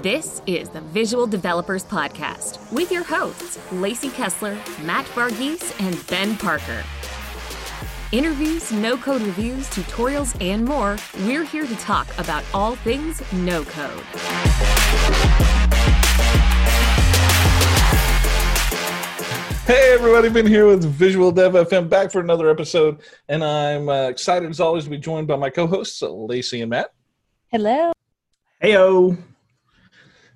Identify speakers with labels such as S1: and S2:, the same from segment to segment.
S1: This is the Visual Developers Podcast with your hosts, Lacey Kessler, Matt Varghese, and Ben Parker. Interviews, no code reviews, tutorials, and more, we're here to talk about all things no code.
S2: Hey everybody, been here with Visual Dev FM back for another episode, and I'm uh, excited as always to be joined by my co-hosts Lacey and Matt.
S3: Hello.
S4: Heyo.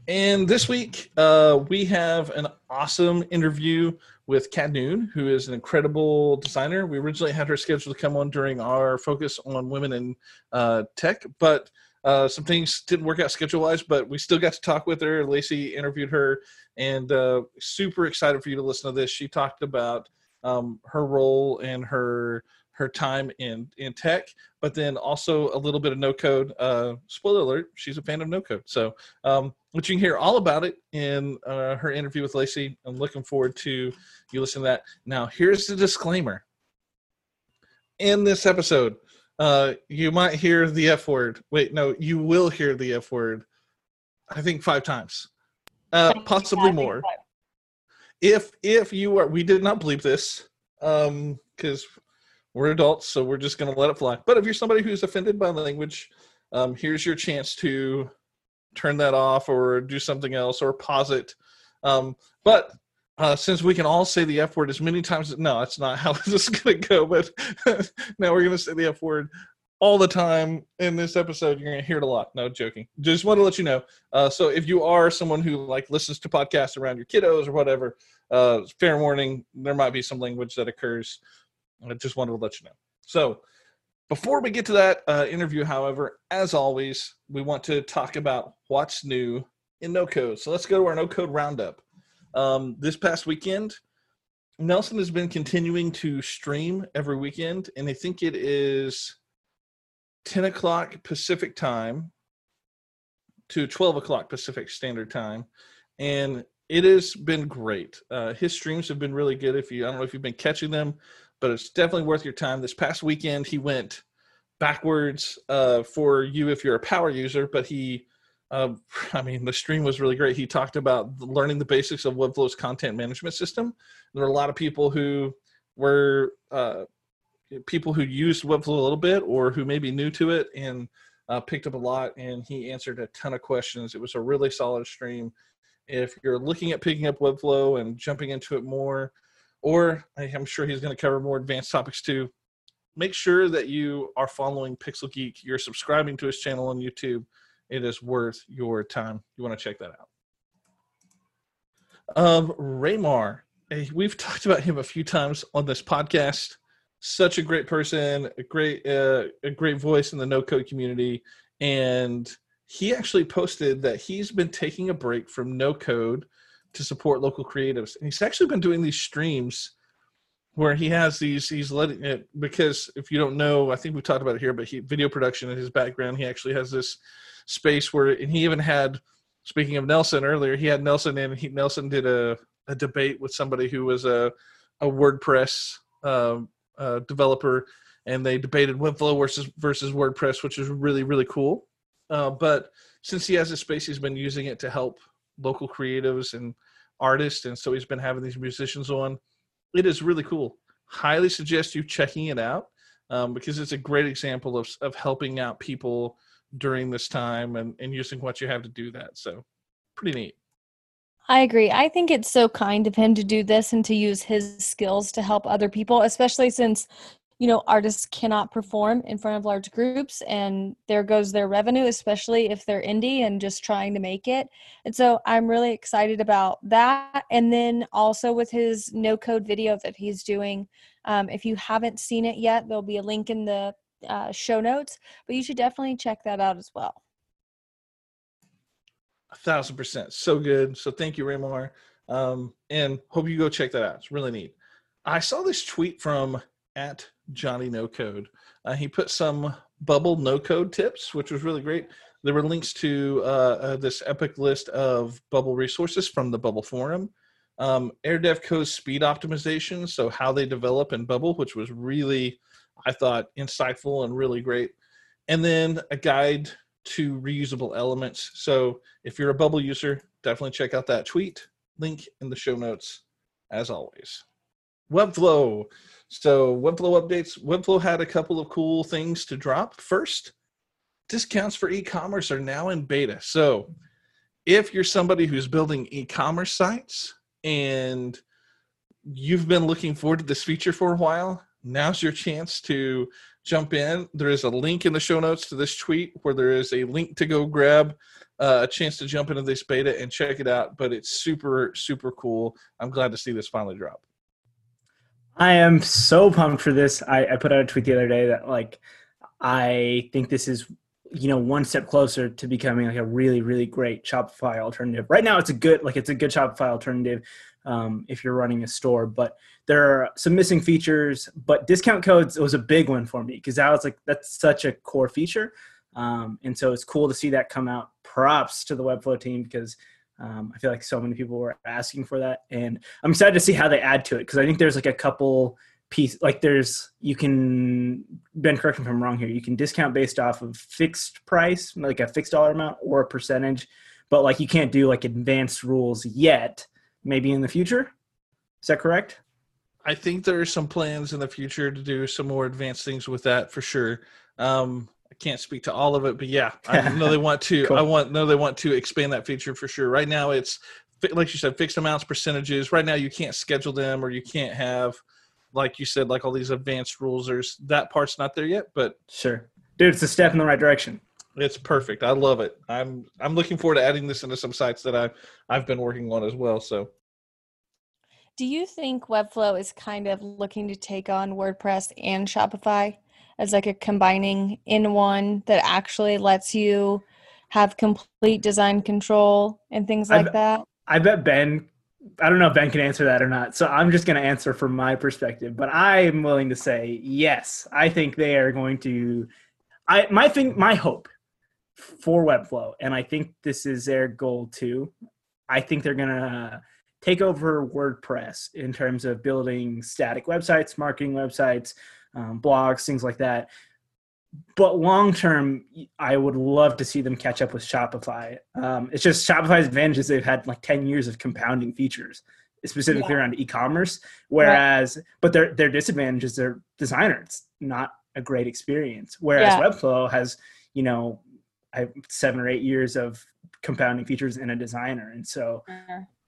S2: And this week, uh, we have an awesome interview with Cat Noone, who is an incredible designer. We originally had her scheduled to come on during our focus on women in uh, tech, but uh, some things didn't work out schedule wise, but we still got to talk with her. Lacey interviewed her, and uh, super excited for you to listen to this. She talked about um, her role and her her time in in tech, but then also a little bit of no code. Uh, spoiler alert: she's a fan of no code. So, um, which you can hear all about it in uh, her interview with Lacey. I'm looking forward to you listening to that. Now, here's the disclaimer. In this episode, uh, you might hear the F word. Wait, no, you will hear the F word. I think five times, uh, possibly more. If if you are, we did not bleep this um because we're adults, so we're just going to let it fly. But if you're somebody who's offended by language, um, here's your chance to turn that off or do something else or pause it. Um, but uh, since we can all say the F word as many times, as, no, that's not how this is going to go. But now we're going to say the F word all the time in this episode. You're going to hear it a lot. No joking. Just want to let you know. Uh, so if you are someone who like listens to podcasts around your kiddos or whatever, uh, fair warning, there might be some language that occurs. I just wanted to let you know. So, before we get to that uh, interview, however, as always, we want to talk about what's new in no code. So, let's go to our no code roundup. Um, this past weekend, Nelson has been continuing to stream every weekend, and I think it is 10 o'clock Pacific time to 12 o'clock Pacific Standard Time. And it has been great. Uh, his streams have been really good. If you, I don't know if you've been catching them, but it's definitely worth your time. This past weekend, he went backwards uh, for you if you're a power user, but he, uh, I mean, the stream was really great. He talked about learning the basics of Webflow's content management system. There were a lot of people who were uh, people who used Webflow a little bit or who may be new to it and uh, picked up a lot. And he answered a ton of questions. It was a really solid stream. If you're looking at picking up Webflow and jumping into it more, or I'm sure he's going to cover more advanced topics too. Make sure that you are following Pixel Geek. You're subscribing to his channel on YouTube. It is worth your time. You want to check that out. Um, Raymar, we've talked about him a few times on this podcast. Such a great person, a great, uh, a great voice in the no code community, and he actually posted that he's been taking a break from no code to support local creatives. And he's actually been doing these streams where he has these he's letting it because if you don't know i think we've talked about it here but he video production in his background he actually has this space where and he even had speaking of nelson earlier he had nelson in he nelson did a, a debate with somebody who was a, a wordpress um, uh, developer and they debated webflow versus versus wordpress which is really really cool uh, but since he has a space he's been using it to help local creatives and artists, and so he's been having these musicians on. It is really cool. Highly suggest you checking it out um, because it's a great example of of helping out people during this time and, and using what you have to do that. So pretty neat.
S3: I agree. I think it's so kind of him to do this and to use his skills to help other people, especially since you know artists cannot perform in front of large groups and there goes their revenue especially if they're indie and just trying to make it. And so i'm really excited about that. And then also with his no code video that he's doing um, if you haven't seen it yet there'll be a link in the uh, show notes but you should definitely check that out as well.
S2: A thousand percent. So good. So thank you raymar. Um, and hope you go check that out. It's really neat. I saw this tweet from at Johnny No Code. Uh, he put some Bubble No Code tips, which was really great. There were links to uh, uh, this epic list of Bubble resources from the Bubble forum. Um, AirDevCo's speed optimization, so how they develop in Bubble, which was really, I thought, insightful and really great. And then a guide to reusable elements. So if you're a Bubble user, definitely check out that tweet. Link in the show notes, as always. Webflow. So Webflow updates. Webflow had a couple of cool things to drop. First, discounts for e-commerce are now in beta. So if you're somebody who's building e-commerce sites and you've been looking forward to this feature for a while, now's your chance to jump in. There is a link in the show notes to this tweet where there is a link to go grab uh, a chance to jump into this beta and check it out. But it's super, super cool. I'm glad to see this finally drop.
S4: I am so pumped for this. I, I put out a tweet the other day that like I think this is you know one step closer to becoming like a really really great Shopify alternative. Right now, it's a good like it's a good Shopify alternative um, if you're running a store, but there are some missing features. But discount codes was a big one for me because that was like that's such a core feature, um, and so it's cool to see that come out. Props to the Webflow team because um, I feel like so many people were asking for that, and I'm excited to see how they add to it because I think there's like a couple piece like there's you can Ben correct me if I'm wrong here. You can discount based off of fixed price, like a fixed dollar amount or a percentage, but like you can't do like advanced rules yet. Maybe in the future. Is that correct?
S2: I think there are some plans in the future to do some more advanced things with that for sure. Um, I can't speak to all of it, but yeah, I know they want to. cool. I want know they want to expand that feature for sure. Right now, it's like you said, fixed amounts, percentages. Right now, you can't schedule them, or you can't have, like you said, like all these advanced rules. There's that part's not there yet, but
S4: sure, dude, it's a step in the right direction.
S2: It's perfect. I love it. I'm I'm looking forward to adding this into some sites that I've I've been working on as well. So
S3: do you think Webflow is kind of looking to take on WordPress and Shopify? As like a combining in one that actually lets you have complete design control and things like
S4: I,
S3: that?
S4: I bet Ben I don't know if Ben can answer that or not. So I'm just going to answer from my perspective, but I am willing to say yes. I think they are going to I my thing my hope for Webflow and I think this is their goal too. I think they're going to take over WordPress in terms of building static websites, marketing websites, um, blogs, things like that. But long term, I would love to see them catch up with Shopify. Um, it's just Shopify's advantage is they've had like 10 years of compounding features, specifically yeah. around e-commerce. Whereas, yeah. but their their disadvantage is their designer. It's not a great experience. Whereas yeah. Webflow has, you know, I seven or eight years of compounding features in a designer, and so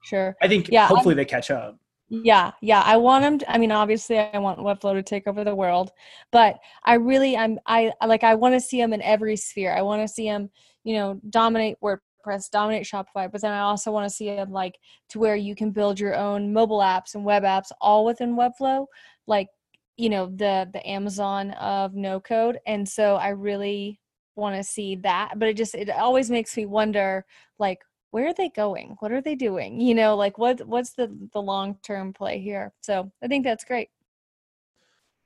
S3: sure.
S4: I think yeah, hopefully I'm, they catch up.
S3: Yeah, yeah. I want them. To, I mean, obviously, I want Webflow to take over the world, but I really, I'm, I like, I want to see them in every sphere. I want to see them, you know, dominate WordPress, dominate Shopify, but then I also want to see them like to where you can build your own mobile apps and web apps all within Webflow, like you know the the Amazon of no code. And so I really want to see that, but it just it always makes me wonder, like where are they going? What are they doing? You know, like what what's the the long term play here? So I think that's great.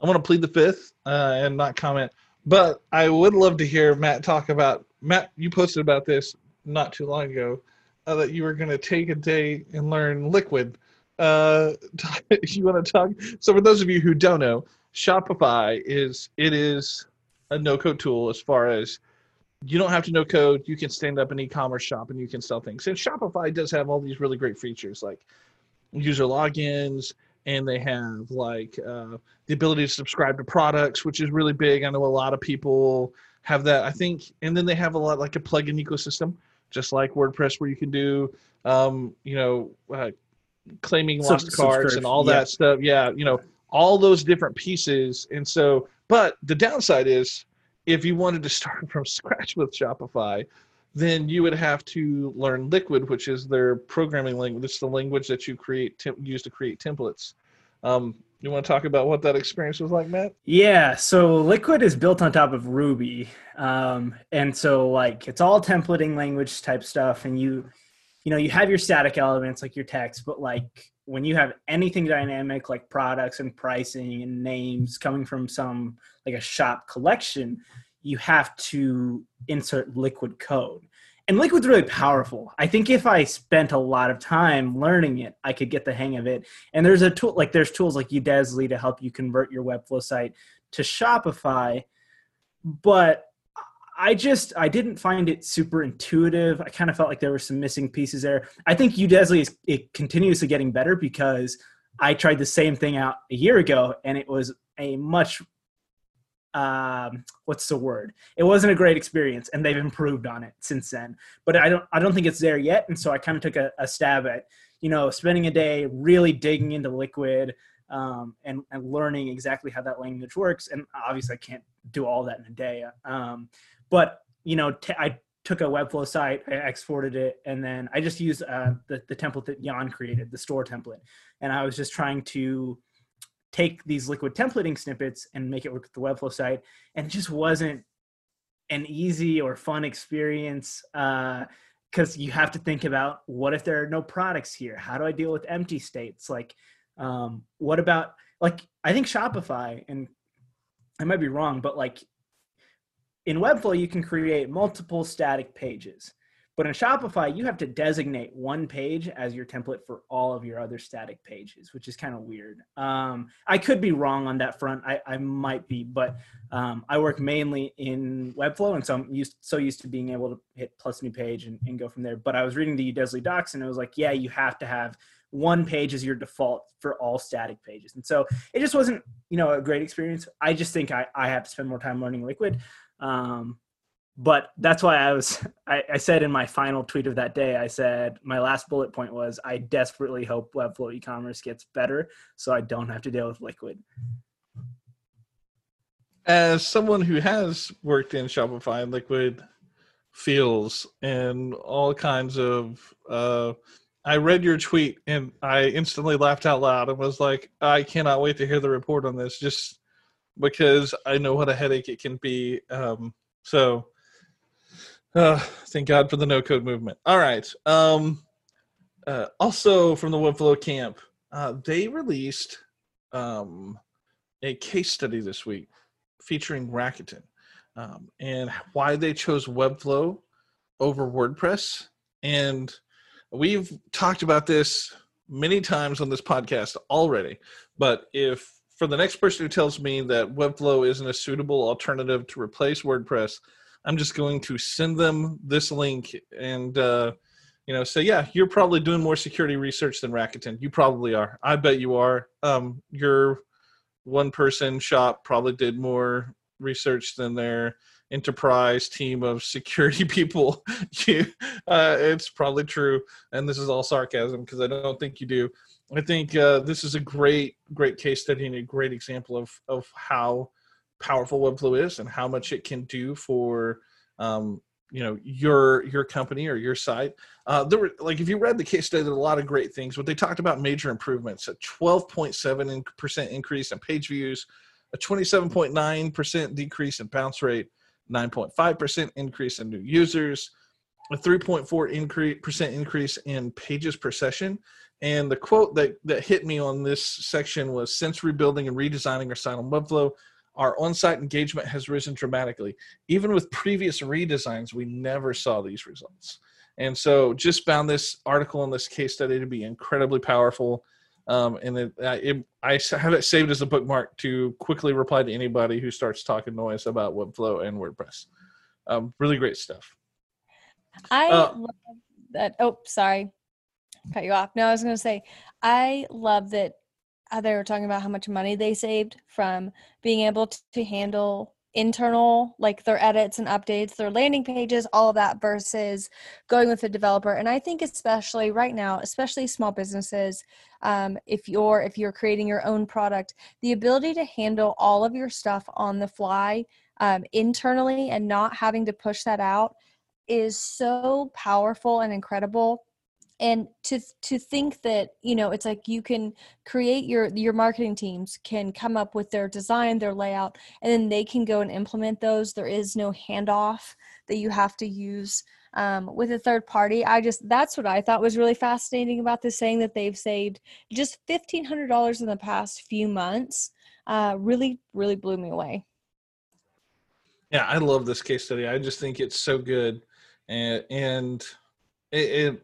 S2: I want to plead the fifth uh, and not comment, but I would love to hear Matt talk about Matt. You posted about this not too long ago uh, that you were going to take a day and learn Liquid. Uh, you want to talk? So for those of you who don't know, Shopify is it is a no code tool as far as you don't have to know code. You can stand up an e-commerce shop and you can sell things. And Shopify does have all these really great features like user logins, and they have like uh, the ability to subscribe to products, which is really big. I know a lot of people have that. I think, and then they have a lot like a plugin ecosystem, just like WordPress, where you can do, um, you know, uh, claiming lost cards and all that stuff. Yeah, you know, all those different pieces. And so, but the downside is if you wanted to start from scratch with Shopify, then you would have to learn Liquid, which is their programming language. It's the language that you create tem- use to create templates. Um, you want to talk about what that experience was like, Matt?
S4: Yeah. So Liquid is built on top of Ruby, um, and so like it's all templating language type stuff, and you, you know, you have your static elements like your text, but like when you have anything dynamic like products and pricing and names coming from some like a shop collection, you have to insert liquid code. And liquid's really powerful. I think if I spent a lot of time learning it, I could get the hang of it. And there's a tool like there's tools like Udesly to help you convert your Webflow site to Shopify. But I just I didn't find it super intuitive. I kind of felt like there were some missing pieces there. I think Udesly is it continuously getting better because I tried the same thing out a year ago and it was a much um what's the word it wasn't a great experience and they've improved on it since then but i don't i don't think it's there yet and so i kind of took a, a stab at you know spending a day really digging into liquid um, and, and learning exactly how that language works and obviously i can't do all that in a day um, but you know t- I took a webflow site i exported it and then i just used uh, the, the template that jan created the store template and i was just trying to take these liquid templating snippets and make it work with the Webflow site. And it just wasn't an easy or fun experience because uh, you have to think about what if there are no products here? How do I deal with empty states? Like, um, what about, like, I think Shopify, and I might be wrong, but like in Webflow, you can create multiple static pages. But in Shopify, you have to designate one page as your template for all of your other static pages, which is kind of weird. Um, I could be wrong on that front. I, I might be, but um, I work mainly in Webflow, and so I'm used so used to being able to hit plus new page and, and go from there. But I was reading the Udesly docs, and it was like, yeah, you have to have one page as your default for all static pages. And so it just wasn't, you know, a great experience. I just think I, I have to spend more time learning Liquid. Um, but that's why I was I, I, said in my final tweet of that day, I said my last bullet point was I desperately hope Webflow e-commerce gets better so I don't have to deal with Liquid.
S2: As someone who has worked in Shopify and Liquid feels and all kinds of uh, I read your tweet and I instantly laughed out loud and was like, I cannot wait to hear the report on this just because I know what a headache it can be. Um, so uh, thank God for the no code movement. All right. Um, uh, also from the Webflow camp, uh, they released um, a case study this week featuring Rakuten um, and why they chose Webflow over WordPress. And we've talked about this many times on this podcast already. But if for the next person who tells me that Webflow isn't a suitable alternative to replace WordPress, I'm just going to send them this link and uh, you know say, yeah, you're probably doing more security research than Rakuten. You probably are. I bet you are. Um, your one person shop probably did more research than their enterprise team of security people. you, uh, it's probably true, and this is all sarcasm because I don't think you do. I think uh, this is a great, great case study and a great example of of how powerful Webflow is and how much it can do for um, you know your your company or your site. Uh, there were like if you read the case study, there were a lot of great things. But they talked about major improvements: a 12.7 percent increase in page views, a 27.9 percent decrease in bounce rate, 9.5 percent increase in new users, a 3.4 increase percent increase in pages per session. And the quote that that hit me on this section was: "Since rebuilding and redesigning our site on Webflow." our on-site engagement has risen dramatically. Even with previous redesigns, we never saw these results. And so, just found this article and this case study to be incredibly powerful. Um, and it, it, I have it saved as a bookmark to quickly reply to anybody who starts talking noise about Webflow and WordPress. Um, really great stuff.
S3: I uh, love that. Oh, sorry, cut you off. No, I was going to say I love that uh, they were talking about how much money they saved from being able to, handle internal like their edits and updates their landing pages all of that versus going with a developer and i think especially right now especially small businesses um, if you're if you're creating your own product the ability to handle all of your stuff on the fly um, internally and not having to push that out is so powerful and incredible and to to think that you know it's like you can create your your marketing teams can come up with their design their layout and then they can go and implement those. There is no handoff that you have to use um, with a third party. I just that's what i thought was really fascinating about this saying that they've saved just $1500 in the past few months uh, really really blew me away.
S2: Yeah i love this case study. I just think it's so good and and it, it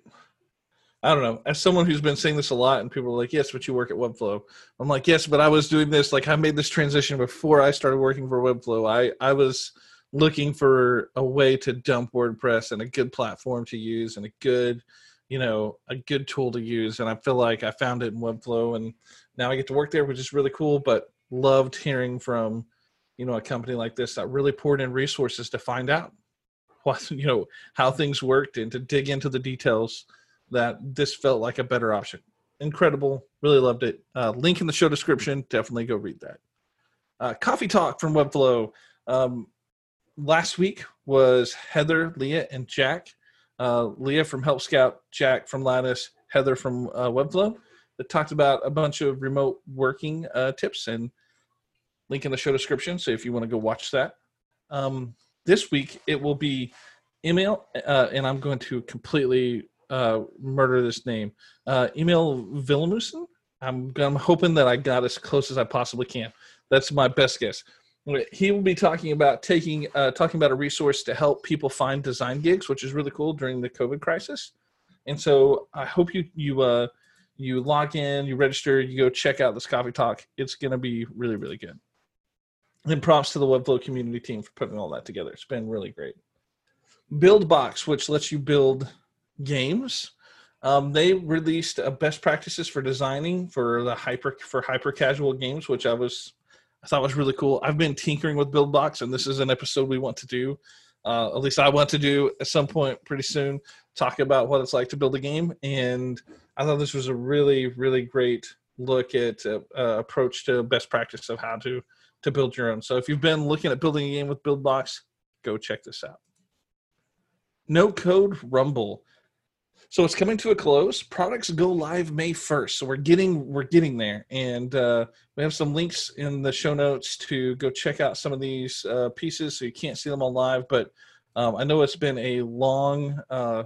S2: I don't know. As someone who's been saying this a lot, and people are like, "Yes, but you work at Webflow." I'm like, "Yes, but I was doing this. Like, I made this transition before I started working for Webflow. I I was looking for a way to dump WordPress and a good platform to use and a good, you know, a good tool to use. And I feel like I found it in Webflow and now I get to work there, which is really cool, but loved hearing from, you know, a company like this that really poured in resources to find out what, you know, how things worked and to dig into the details that this felt like a better option. Incredible. Really loved it. Uh, link in the show description. Definitely go read that. Uh, coffee talk from Webflow. Um, last week was Heather, Leah, and Jack. Uh, Leah from Help Scout, Jack from Lattice, Heather from uh, Webflow that talked about a bunch of remote working uh, tips and link in the show description. So if you want to go watch that. Um, this week it will be email, uh, and I'm going to completely uh, murder this name. Uh, Emil Villamusen. I'm, I'm hoping that I got as close as I possibly can. That's my best guess. He will be talking about taking uh, talking about a resource to help people find design gigs, which is really cool during the COVID crisis. And so I hope you you uh, you log in, you register, you go check out this coffee talk. It's to be really really good. And props to the Webflow community team for putting all that together. It's been really great. BuildBox, which lets you build games. Um, they released a best practices for designing for the hyper for hyper casual games, which I was I thought was really cool. I've been tinkering with BuildBox, and this is an episode we want to do. Uh, at least I want to do at some point pretty soon. Talk about what it's like to build a game, and I thought this was a really, really great look at uh, uh, approach to best practice of how to to build your own. So if you've been looking at building a game with BuildBox, go check this out. No Code Rumble. So it's coming to a close. Products go live May 1st. So we're getting we're getting there, and uh, we have some links in the show notes to go check out some of these uh, pieces. So you can't see them all live, but um, I know it's been a long, uh,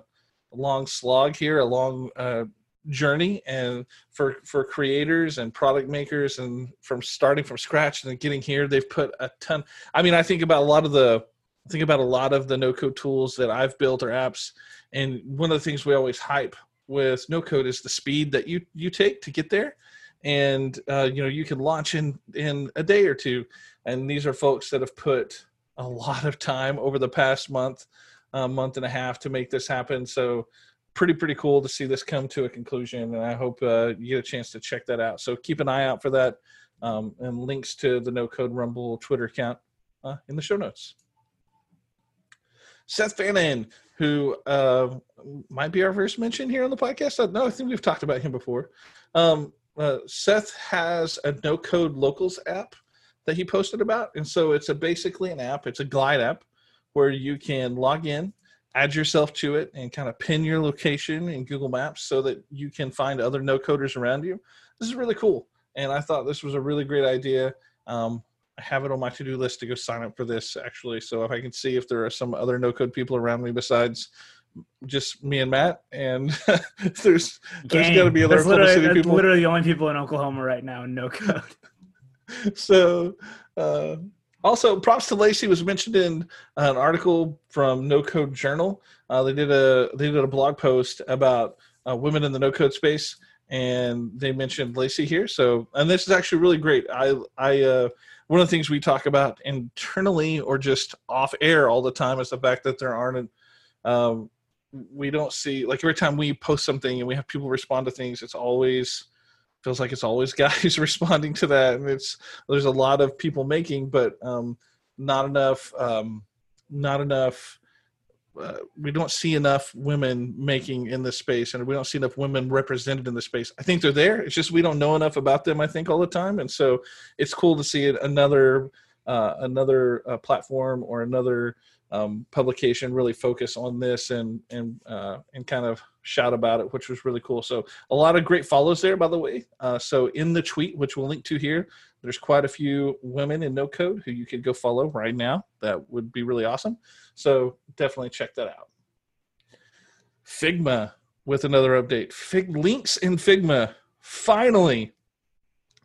S2: long slog here, a long uh, journey, and for for creators and product makers, and from starting from scratch and getting here, they've put a ton. I mean, I think about a lot of the think about a lot of the no code tools that I've built or apps and one of the things we always hype with no code is the speed that you you take to get there. And uh, you know you can launch in in a day or two. And these are folks that have put a lot of time over the past month uh, month and a half to make this happen. So pretty pretty cool to see this come to a conclusion. And i hope uh, you get a chance to check that out. So keep an eye out for that um, and links to the no code rumble twitter account uh, in the show notes. Seth fannin who uh, might be our first mention here on the podcast. No, I think we've talked about him before. Um, uh, Seth has a no code locals app that he posted about. And so it's a basically an app, it's a glide app where you can log in, add yourself to it, and kind of pin your location in Google Maps so that you can find other no coders around you. This is really cool. And I thought this was a really great idea. Um, I have it on my to-do list to go sign up for this actually. So if I can see if there are some other no-code people around me besides just me and Matt, and there's there's got to be other
S4: that's literally, that's people. Literally the only people in Oklahoma right now in no code.
S2: so. Uh, also, props to Lacey was mentioned in an article from No Code Journal. Uh, they did a they did a blog post about uh, women in the no code space, and they mentioned Lacey here. So, and this is actually really great. I I uh, one of the things we talk about internally or just off air all the time is the fact that there aren't um, we don't see like every time we post something and we have people respond to things it's always feels like it's always guys responding to that. And it's there's a lot of people making but um, not enough um, not enough uh, we don't see enough women making in this space and we don't see enough women represented in the space. I think they're there. It's just we don't know enough about them i think all the time. And so it's cool to see another uh, another uh, platform or another um, publication really focus on this and and uh, and kind of shout about it, which was really cool. So a lot of great follows there, by the way. Uh, so in the tweet, which we'll link to here, there's quite a few women in no code who you could go follow right now. That would be really awesome. So definitely check that out. Figma with another update. Fig links in Figma. Finally,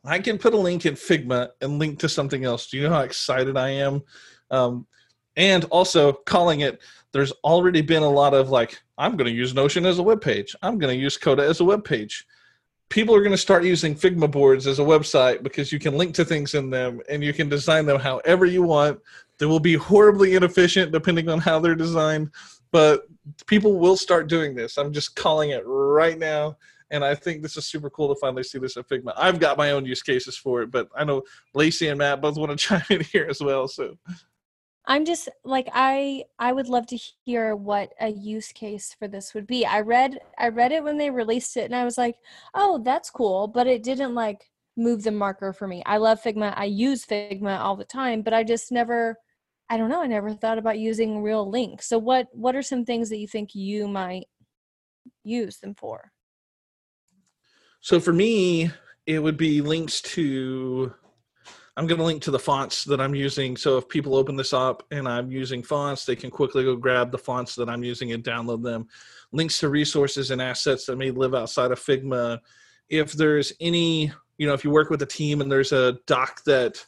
S2: I can put a link in Figma and link to something else. Do you know how excited I am? Um, and also calling it there's already been a lot of like i'm going to use notion as a web page i'm going to use coda as a web page people are going to start using Figma boards as a website because you can link to things in them and you can design them however you want. They will be horribly inefficient depending on how they're designed, but people will start doing this. I'm just calling it right now. And I think this is super cool to finally see this at Figma. I've got my own use cases for it, but I know Lacey and Matt both want to chime in here as well. So
S3: I'm just like I I would love to hear what a use case for this would be. I read I read it when they released it and I was like, "Oh, that's cool," but it didn't like move the marker for me. I love Figma. I use Figma all the time, but I just never I don't know, I never thought about using real links. So what what are some things that you think you might use them for?
S2: So for me, it would be links to I'm going to link to the fonts that I'm using. So if people open this up and I'm using fonts, they can quickly go grab the fonts that I'm using and download them. Links to resources and assets that may live outside of Figma. If there's any, you know, if you work with a team and there's a doc that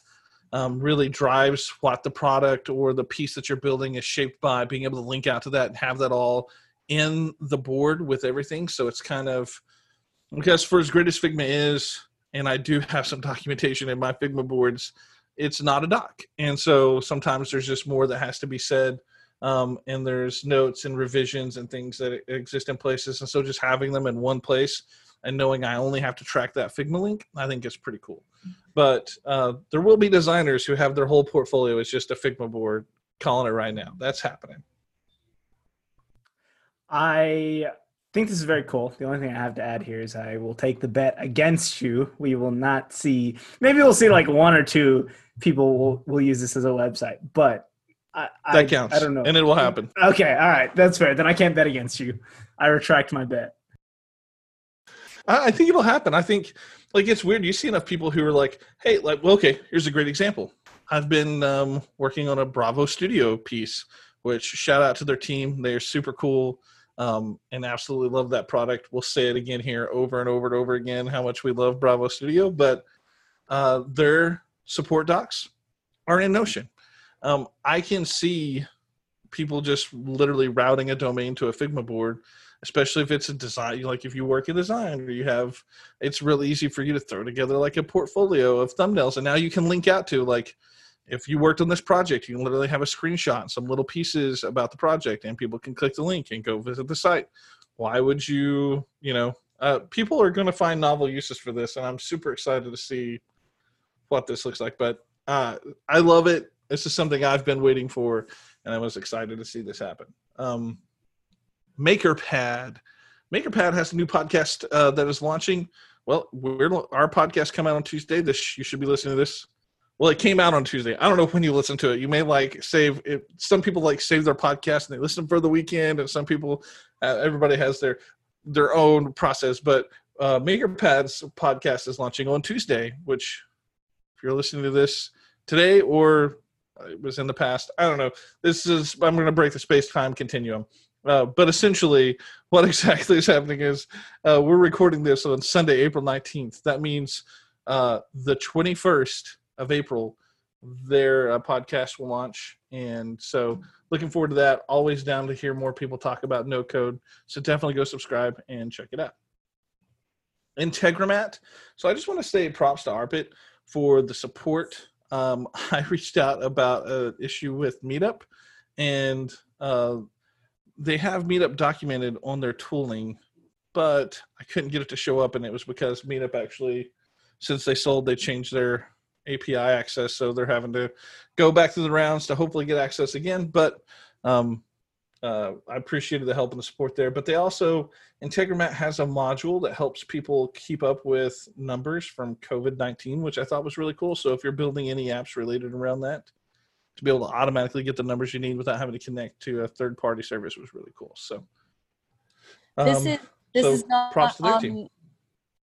S2: um, really drives what the product or the piece that you're building is shaped by, being able to link out to that and have that all in the board with everything. So it's kind of, because for as great as Figma is, and I do have some documentation in my Figma boards. It's not a doc, and so sometimes there's just more that has to be said, um, and there's notes and revisions and things that exist in places, and so just having them in one place and knowing I only have to track that Figma link, I think is pretty cool. But uh, there will be designers who have their whole portfolio as just a Figma board, calling it right now. That's happening.
S4: I think this is very cool. The only thing I have to add here is I will take the bet against you. We will not see, maybe we'll see like one or two people will, will use this as a website, but I,
S2: that
S4: I,
S2: counts.
S4: I don't know.
S2: And it will happen.
S4: Okay. All right. That's fair. Then I can't bet against you. I retract my bet.
S2: I, I think it'll happen. I think like it's weird. You see enough people who are like, hey, like, well, okay, here's a great example. I've been um, working on a Bravo Studio piece, which shout out to their team. They're super cool um, and absolutely love that product. We'll say it again here over and over and over again how much we love Bravo Studio, but uh, their support docs are in Notion. Um, I can see people just literally routing a domain to a Figma board, especially if it's a design. Like if you work in design or you have, it's really easy for you to throw together like a portfolio of thumbnails, and now you can link out to like if you worked on this project, you can literally have a screenshot, some little pieces about the project, and people can click the link and go visit the site. Why would you, you know, uh, people are going to find novel uses for this, and I'm super excited to see what this looks like. But uh, I love it. This is something I've been waiting for, and I was excited to see this happen. Um, MakerPad. MakerPad has a new podcast uh, that is launching. Well, we're, our podcast come out on Tuesday. This you should be listening to this well, it came out on Tuesday. I don't know when you listen to it. You may like save it. Some people like save their podcast and they listen for the weekend, and some people, uh, everybody has their their own process. But uh, MakerPad's podcast is launching on Tuesday, which, if you're listening to this today or it was in the past, I don't know. This is I'm going to break the space time continuum. Uh, but essentially, what exactly is happening is uh, we're recording this on Sunday, April 19th. That means uh, the 21st of April, their uh, podcast will launch. And so, looking forward to that. Always down to hear more people talk about no code. So, definitely go subscribe and check it out. Integromat. So, I just want to say props to Arpit for the support. Um, I reached out about an issue with Meetup, and uh, they have Meetup documented on their tooling, but I couldn't get it to show up, and it was because Meetup actually, since they sold, they changed their API access, so they're having to go back to the rounds to hopefully get access again. But um, uh, I appreciated the help and the support there. But they also Integromat has a module that helps people keep up with numbers from COVID nineteen, which I thought was really cool. So if you're building any apps related around that, to be able to automatically get the numbers you need without having to connect to a third party service was really cool. So
S3: um, this is this so is not props to their um, team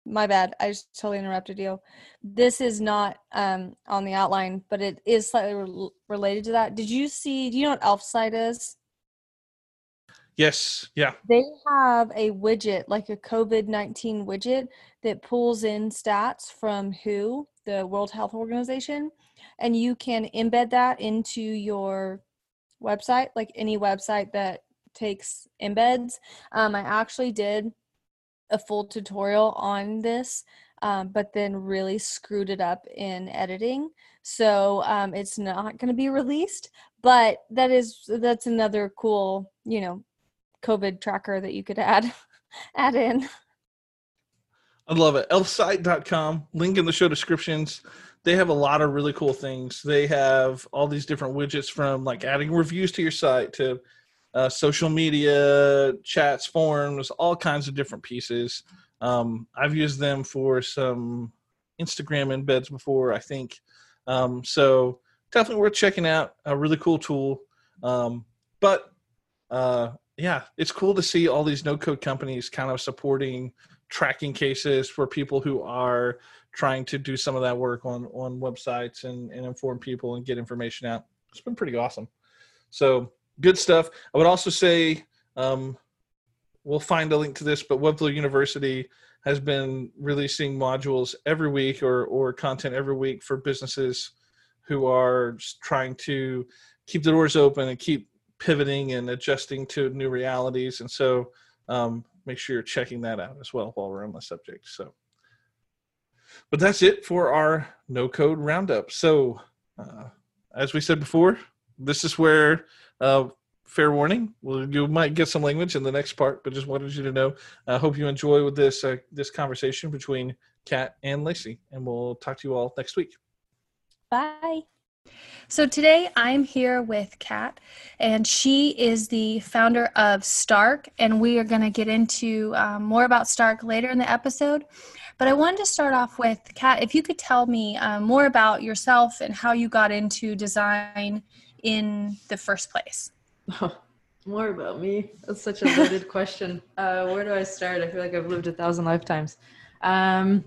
S3: my bad. I just totally interrupted you. This is not um, on the outline, but it is slightly re- related to that. Did you see? Do you know what Elfsight is?
S2: Yes. Yeah.
S3: They have a widget, like a COVID 19 widget, that pulls in stats from WHO, the World Health Organization, and you can embed that into your website, like any website that takes embeds. Um, I actually did a full tutorial on this, um, but then really screwed it up in editing. So um, it's not going to be released. But that is that's another cool, you know, COVID tracker that you could add add in.
S2: I love it. Elfsight.com, link in the show descriptions. They have a lot of really cool things. They have all these different widgets from like adding reviews to your site to uh, social media, chats, forums, all kinds of different pieces. Um, I've used them for some Instagram embeds before, I think. Um, so definitely worth checking out. A really cool tool. Um, but uh, yeah, it's cool to see all these no code companies kind of supporting tracking cases for people who are trying to do some of that work on on websites and, and inform people and get information out. It's been pretty awesome. So good stuff. I would also say um, we'll find a link to this, but Webflow University has been releasing modules every week or or content every week for businesses who are trying to keep the doors open and keep pivoting and adjusting to new realities. And so um, make sure you're checking that out as well while we're on the subject. So, but that's it for our no code roundup. So, uh, as we said before, this is where uh, fair warning. Well, you might get some language in the next part, but just wanted you to know. I hope you enjoy with this uh, this conversation between Cat and Lacey, and we'll talk to you all next week.
S3: Bye.
S5: So today I'm here with Cat, and she is the founder of Stark, and we are going to get into um, more about Stark later in the episode. But I wanted to start off with Cat, if you could tell me um, more about yourself and how you got into design in the first place.
S6: More about me. That's such a loaded question. Uh, where do I start? I feel like I've lived a thousand lifetimes. Um,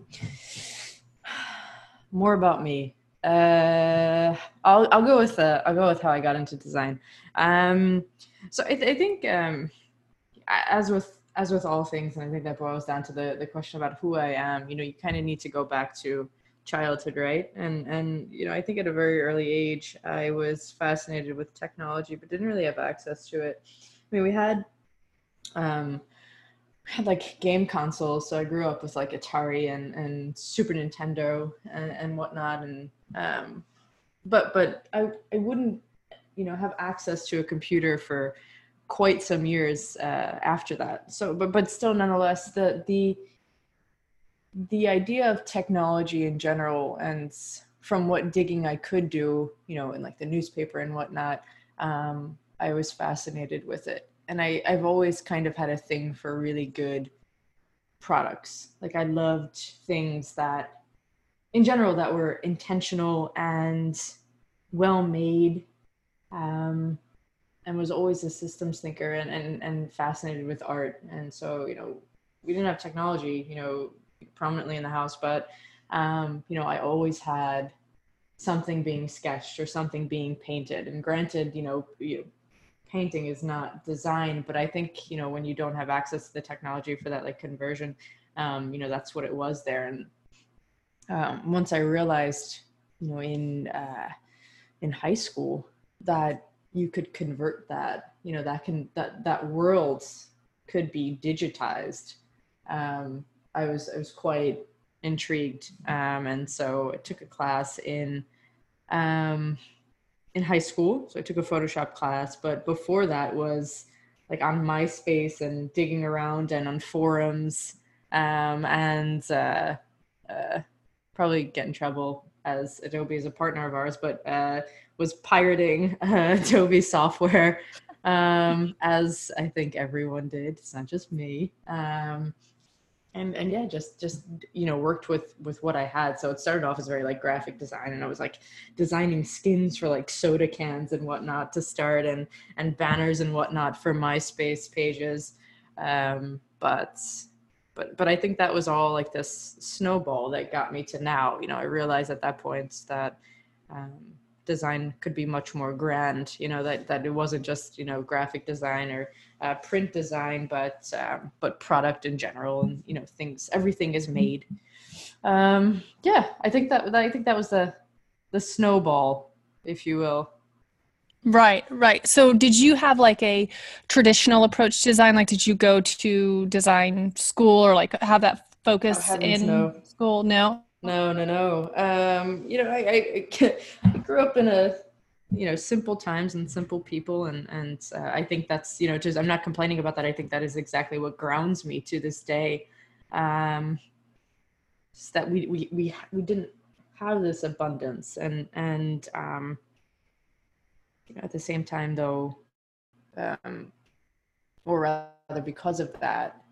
S6: more about me. Uh, I'll I'll go with uh, I'll go with how I got into design. Um, so I, th- I think um, as with as with all things, and I think that boils down to the the question about who I am. You know, you kind of need to go back to childhood, right? And and you know, I think at a very early age, I was fascinated with technology, but didn't really have access to it. I mean, we had um, had like game consoles, so I grew up with like Atari and and Super Nintendo and, and whatnot, and um, but but I I wouldn't you know have access to a computer for quite some years uh, after that. So but but still nonetheless the the the idea of technology in general and from what digging I could do, you know, in like the newspaper and whatnot, um, I was fascinated with it. And I, I've always kind of had a thing for really good products. Like I loved things that in general that were intentional and well made um, and was always a systems thinker and, and, and fascinated with art and so you know we didn't have technology you know prominently in the house but um, you know i always had something being sketched or something being painted and granted you know, you painting is not design but i think you know when you don't have access to the technology for that like conversion um, you know that's what it was there and um, once I realized, you know, in uh, in high school that you could convert that, you know, that can that that world could be digitized. Um, I was I was quite intrigued, um, and so I took a class in um, in high school. So I took a Photoshop class, but before that was like on MySpace and digging around and on forums um, and uh, uh, probably get in trouble as Adobe is a partner of ours, but uh, was pirating uh, Adobe software, um, as I think everyone did. It's not just me. Um, and and yeah, just just you know worked with with what I had. So it started off as very like graphic design, and I was like designing skins for like soda cans and whatnot to start, and and banners and whatnot for MySpace pages. Um, but but but I think that was all like this snowball that got me to now. You know, I realized at that point that um, design could be much more grand. You know, that that it wasn't just you know graphic design or uh, print design, but um, but product in general, and you know things. Everything is made. Um, yeah, I think that I think that was the the snowball, if you will.
S5: Right, right. So, did you have like a traditional approach to design? Like, did you go to design school or like have that focus
S6: Oh,
S5: in
S6: no.
S5: school? No.
S6: No, no, no. Um, you know, I, I, I grew up in a, you know, simple times and simple people, and and uh, I think that's you know, just I'm not complaining about that. I think that is exactly what grounds me to this day. Um, just that we we we we didn't have this abundance, and and um, you know, at the same time though, um, or rather because of that,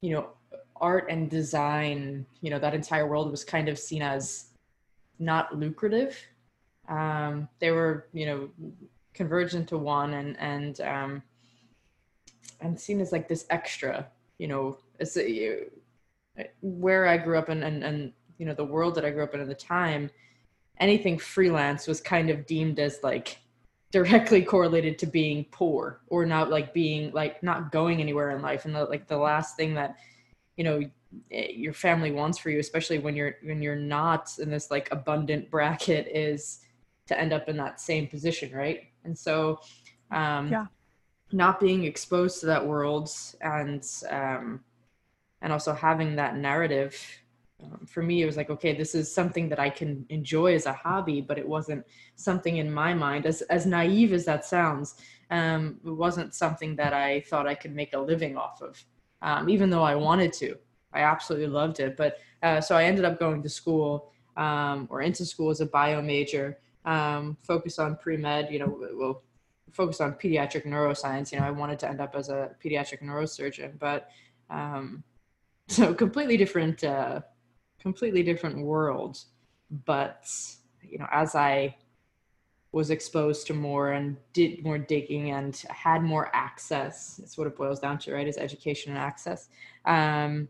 S6: you know, art and design, you know, that entire world was kind of seen as not lucrative. Um, they were, you know, converged into one and and um, and seen as like this extra, you know, as a, where I grew up and and and you know the world that I grew up in at the time, anything freelance was kind of deemed as like directly correlated to being poor or not like being like not going anywhere in life and the, like the last thing that you know eh, your family wants for you especially when you're when you're not in this like abundant bracket is to end up in that same position right and so um
S5: Yeah.
S6: not being exposed to that world and um and also having that narrative um, for me it was like okay this is something that i can enjoy as a hobby but it wasn't something in my mind as as naive as that sounds um it wasn't something that i thought i could make a living off of um, even though I wanted to. I absolutely loved it. But uh, so I ended up going to school um, or into school as a bio major, um, focused on pre med, you know, well, focused on pediatric neuroscience. You know, I wanted to end up as a pediatric neurosurgeon, but um, so completely different, uh, completely different world. But, you know, as I was exposed to more and did more digging and had more access. It's what it boils down to, right? Is education and access. Um,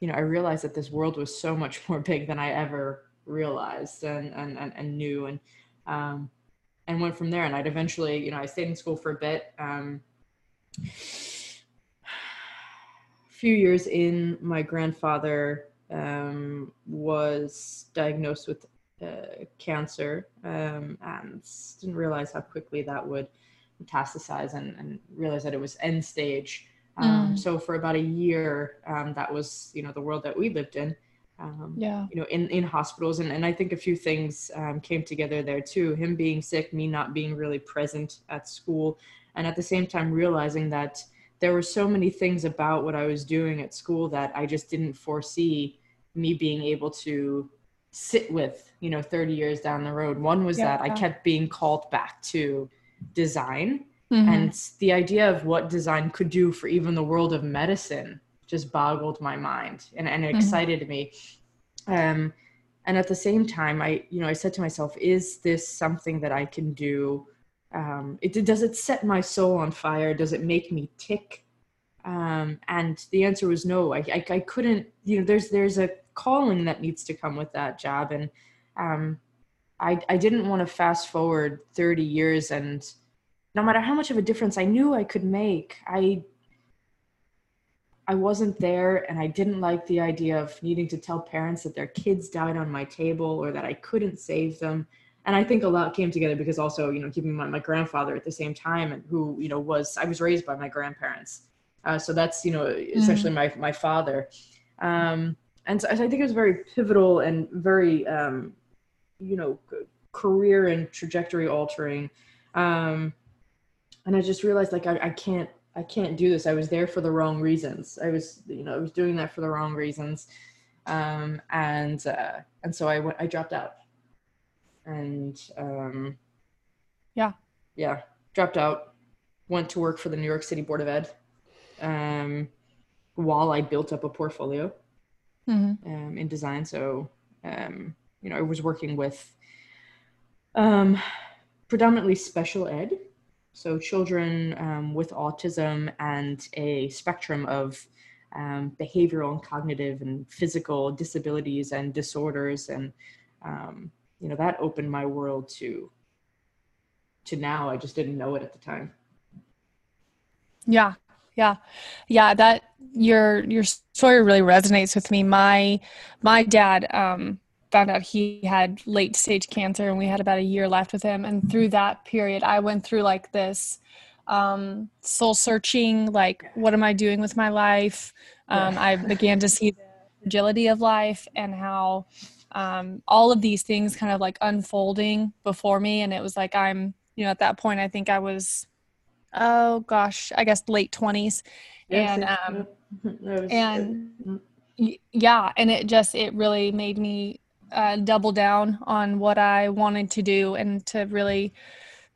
S6: you know, I realized that this world was so much more big than I ever realized and and and, and knew and um, and went from there. And I'd eventually, you know, I stayed in school for a bit. Um, a few years in, my grandfather um, was diagnosed with uh, cancer um, and didn't realize how quickly that would metastasize and, and realize that it was end stage. Um,
S5: Mm.
S6: So for about a year, um, that was you know the world that we lived in. Um,
S5: Yeah.
S6: you know in in hospitals and, and i think a few things um, came together there too him being sick me not being really present at school and at the same time realizing that there were so many things about what i was doing at school that i just didn't foresee me being able to sit with you know 30 years down the road. One was that i kept being called back to design.
S5: Mhm.
S6: and the idea of what design could do for even the world of medicine just boggled my mind and, and it
S5: Mhm.
S6: excited me. Um, and at the same time i you know i said to myself is this something that i can do? Um, it does it set my soul on fire? Does it make me tick? Um, and the answer was no. I, I, I couldn't you know there's there's a calling that needs to come with that job and um, I, I didn't want to fast forward 30 years and no matter how much of a difference I knew I could make, I I wasn't there and I didn't like the idea of needing to tell parents that their kids died on my table or that I couldn't save them. And I think a lot came together because also, you know, keeping in mind my grandfather at the same time and who, you know, was I was raised by my grandparents. Uh, so that's, you know, essentially my my father. Um, and so I think it was very pivotal and very um, you know, career and trajectory altering. Um, and I just realized like I, I can't I can't do this. I was there for the wrong reasons. I was you know I was doing that for the wrong reasons, um, and uh, and so I went I dropped out, and um,
S5: Yeah.
S6: yeah dropped out. Went to work for the New York City Board of Ed, um, while I built up a portfolio
S5: Mhm.
S6: um, in design. So, um, you know, I was working with um, predominantly special ed, so children um, with autism and a spectrum of um, behavioral and cognitive and physical disabilities and disorders, and um, you know that opened my world to to now. I just didn't know it at the time.
S5: Yeah. Yeah. Yeah, that your your story really resonates with me. My my dad um found out he had late stage cancer and we had about a year left with him and through that period i went through like this um, soul searching like what am i doing with my life um, i began to see the fragility of life and how um, all of these things kind of like unfolding before me and it was like i'm you know at that point i think i was oh gosh i guess late 20s and um and yeah and it just it really made me uh, double down on what i wanted to do and to really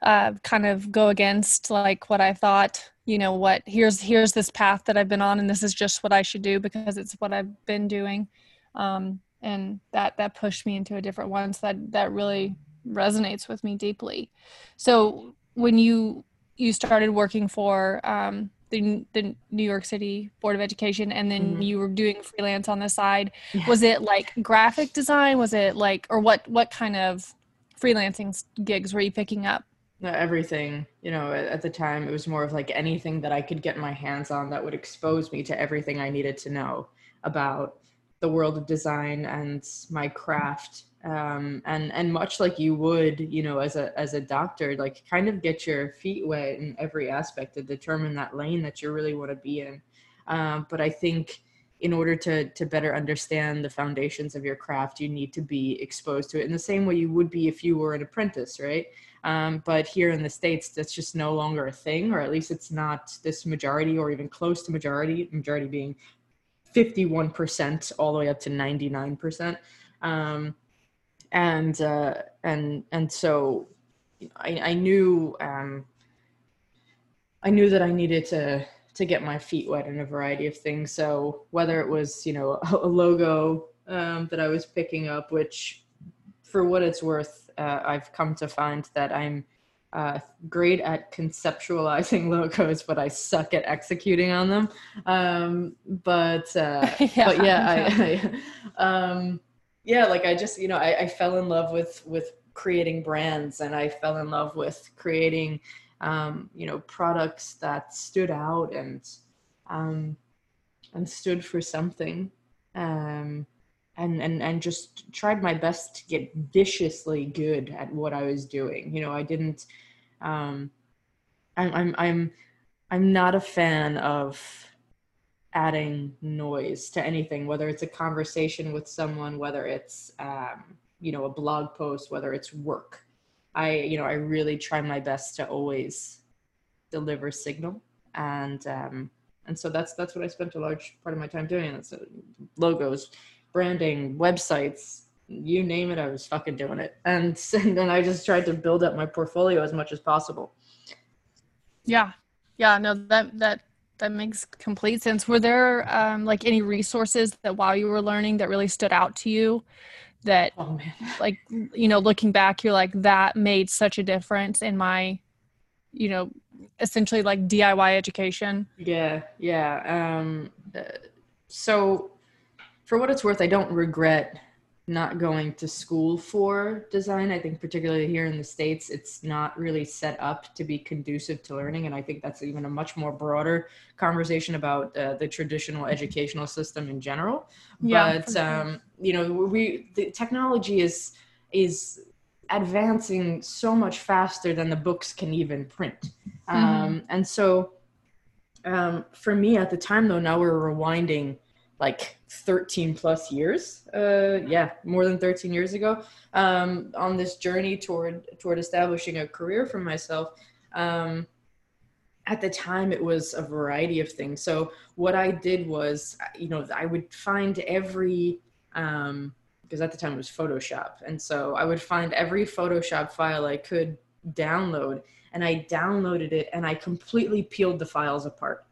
S5: uh, kind of go against like what i thought you know what here's here's this path that i've been on and this is just what i should do because it's what i've been doing. Um, and that that pushed me into a different one. So that that really resonates with me deeply. So when you you started working for um, the, the New York City Board of Education and then mm-hmm. you were doing freelance on the side. Yeah. Was it like graphic design? Was it like or what what kind of freelancing gigs were you picking up?
S6: Everything, you know, at the time it was more of like anything that I could get my hands on that would expose me to everything I needed to know about the world of design and my craft um, and and much like you would you know as a as a doctor like kind of get your feet wet in every aspect to determine that lane that you really want to be in. Um, but i think in order to to better understand the foundations of your craft you need to be exposed to it in the same way you would be if you were an apprentice right? Um, but here in the states that's just no longer a thing or at least it's not this majority or even close to majority majority being 51% all the way up to 99% um, and uh, and and so I, I knew um, I knew that I needed to to get my feet wet in a variety of things. So whether it was you know a, logo um, that I was picking up, which for what it's worth, uh, I've come to find that I'm uh, great at conceptualizing logos, but I suck at executing on them. Um, but uh, yeah, but yeah, I, I um, yeah like i just you know I, I, fell in love with with creating brands and i fell in love with creating um, you know products that stood out and um, and stood for something. Um, and and and just tried my best to get viciously good at what i was doing. You know i didn't um, I'm, I'm i'm i'm not a fan of adding noise to anything, whether it's a conversation with someone, whether it's, um, you know, a blog post, whether it's work. I, you know, I really try my best to always deliver signal. And, um, and so that's, that's what I spent a large part of my time doing. It's uh, logos, branding, websites, you name it, I was fucking doing it. And, and then I just tried to build up my portfolio as much as possible.
S5: Yeah. Yeah. No, that, that that makes complete sense. Were there um, like any resources that while you were learning that really stood out to you? That, oh, like, you know, looking back, you're like, that made such a difference in my, you know, essentially like DIY education.
S6: Yeah, yeah. Um, uh, so, for what it's worth, I don't regret not going to school for design. I think particularly here in the States, it's not really set up to be conducive to learning. And I think that's even a much more broader conversation about uh, the traditional educational system in general. Yeah, but, um, you know, we, the technology is, is advancing so much faster than the books can even print. Mm-hmm. Um, and so um, for me at the time though, now we're rewinding like 13 plus years uh yeah more than 13 years ago um on this journey toward toward establishing a career for myself. Um at the time it was a variety of things. So what i did was you know i would find every um because at the time it was photoshop. And so i would find every photoshop file i could download and i downloaded it and i completely peeled the files apart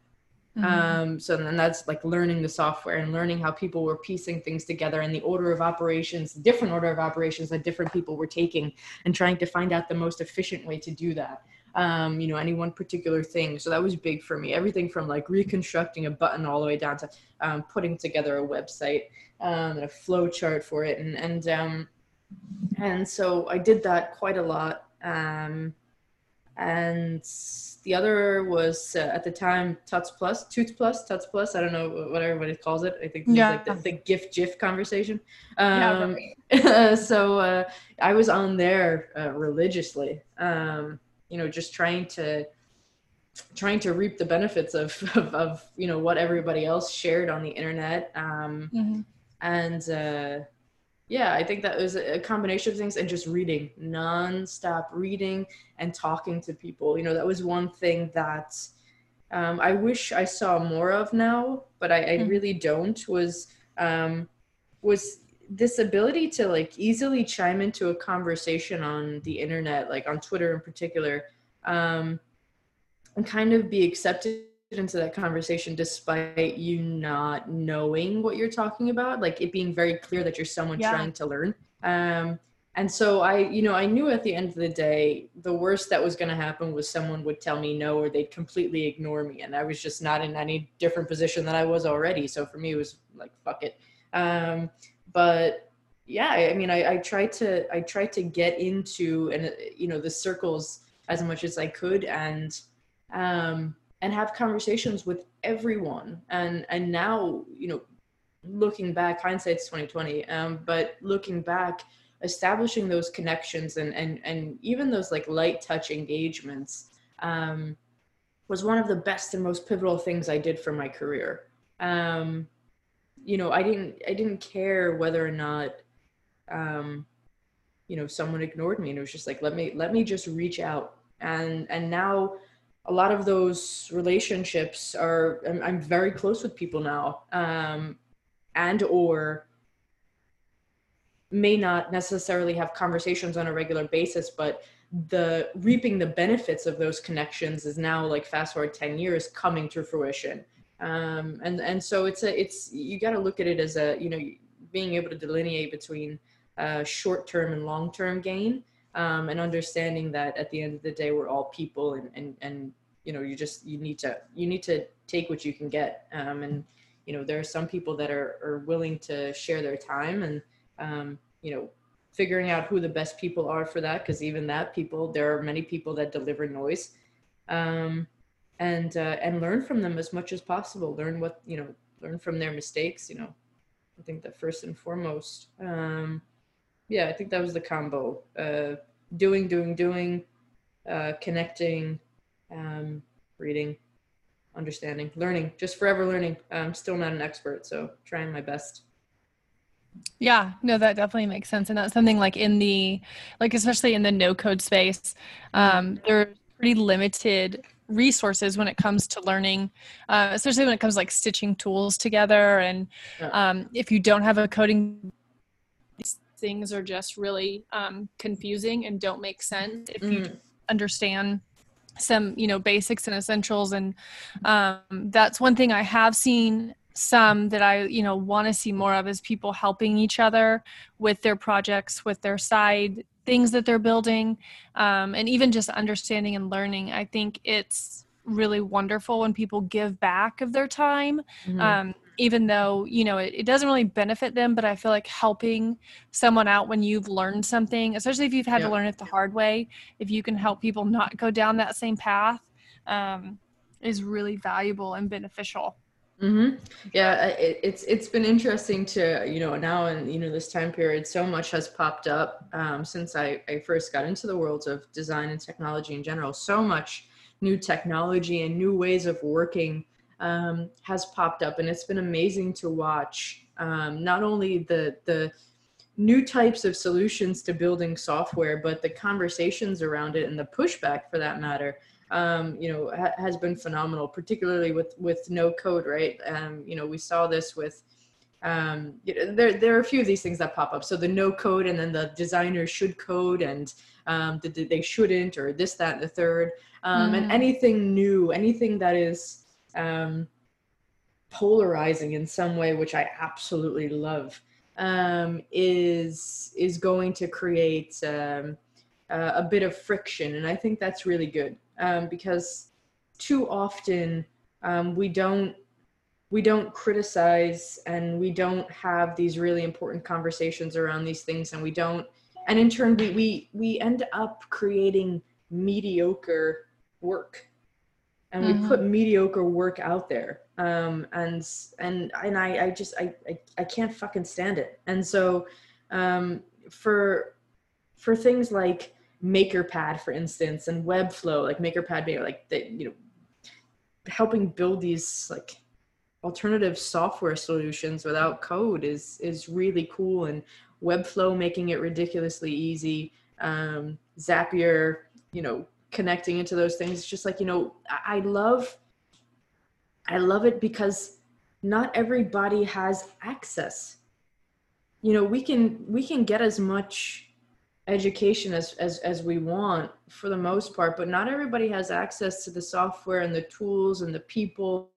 S6: Mm-hmm. Um, so then that's like learning the software and learning how people were piecing things together and the order of operations, different order of operations that different people were taking and trying to find out the most efficient way to do that. Um, you know, any one particular thing. So that was big for me. Everything from like reconstructing a button all the way down to um, putting together a website um, and a flow chart for it. And, and, um, and so I did that quite a lot. Um, and the other was uh, at the time Tuts Plus, Toots Plus, Tuts Plus. I don't know what everybody calls it. I think
S5: Yeah.
S6: like the, the GIF GIF conversation.
S5: Yeah,
S6: Um,
S5: right.
S6: so uh, I was on there uh, religiously. Um, you know, just trying to trying to reap the benefits of, of, of you know what everybody else shared on the internet. Um,
S5: Mhm.
S6: and uh, yeah, I think that was a combination of things and just reading, non-stop reading and talking to people. You know, that was one thing that um, I wish I saw more of now, but I, I
S5: Mhm.
S6: really don't. Was um, was this ability to like easily chime into a conversation on the internet, like on Twitter in particular, um, and kind of be accepted into that conversation despite you not knowing what you're talking about like it being very clear that you're someone
S5: Yeah.
S6: trying to learn. Um and so i you know i knew at the end of the day the worst that was going to happen was someone would tell me no or they'd completely ignore me and i was just not in any different position than i was already. So for me it was like fuck it. Um but yeah i I mean i, I tried to i tried to get into and you know the circles as much as i could and um and have conversations with everyone. And and now you know looking back hindsight's 2020 um but looking back establishing those connections and and and even those like light touch engagements um was one of the best and most pivotal things i did for my career. Um you know i didn't i didn't care whether or not um you know someone ignored me and it was just like let me let me just reach out. And and now a lot of those relationships are I'm, I'm very close with people now um and or may not necessarily have conversations on a regular basis but the reaping the benefits of those connections is now like fast forward 10 years coming to fruition. Um and and so it's a it's you got to look at it as a you know being able to delineate between uh short term and long term gain um, and understanding that at the end of the day we're all people and and and you know you just you need to you need to take what you can get. Um, and you know there are some people that are are willing to share their time and um, you know figuring out who the best people are for that because even that people there are many people that deliver noise. Um, and uh, and learn from them as much as possible. Learn what you know learn from their mistakes you know. I think that first and foremost um, yeah i think that was the combo uh, doing doing doing uh, connecting um, reading understanding learning just forever learning i'm still not an expert so trying my best
S5: Yeah, no, that definitely makes sense. And that's something like in the, like, especially in the no code space, um, there's pretty limited resources when it comes to learning, uh, especially when it comes to, like stitching tools together. And um, if you don't have a coding, things are just really um, confusing and don't make sense if you
S6: Mm.
S5: understand some you know basics and essentials and um, that's one thing i have seen some that i you know want to see more of is people helping each other with their projects with their side things that they're building um, and even just understanding and learning i think it's really wonderful when people give back of their time
S6: Mhm.
S5: um, even though you know it, it doesn't really benefit them but i feel like helping someone out when you've learned something especially if you've had
S6: Yeah.
S5: to learn it the hard way if you can help people not go down that same path um, is really valuable and beneficial
S6: hmm Yeah, it, it's it's been interesting to you know now in you know this time period, so much has popped up um, since I I first got into the world of design and technology in general. So much new technology and new ways of working um, has popped up, and it's been amazing to watch. Um, not only the the new types of solutions to building software, but the conversations around it and the pushback, for that matter um, you know, ha- has been phenomenal, particularly with with no code, right? Um, you know, we saw this with um, you know, there there are a few of these things that pop up. So the no code, and then the designer should code, and um, the, the- they shouldn't, or this, that, and the third, um, and
S5: Mhm.
S6: anything new, anything that is um, polarizing in some way, which I absolutely love, um, is is going to create um, uh, a bit of friction, and I think that's really good um, because too often um, we don't we don't criticize and we don't have these really important conversations around these things, and we don't, and in turn we we we end up creating mediocre work and
S3: Mhm.
S6: we put mediocre work out there. Um and and and i i just I, I i can't fucking stand it. And so um for for things like makerpad for instance and webflow like makerpad being like that you know helping build these like alternative software solutions without code is is really cool. And webflow making it ridiculously easy. Um zapier you know connecting into those things. It's just like you know i, love i love it because not everybody has access. You know we can we can get as much education as, as as we want for the most part but not everybody has access to the software and the tools and the people.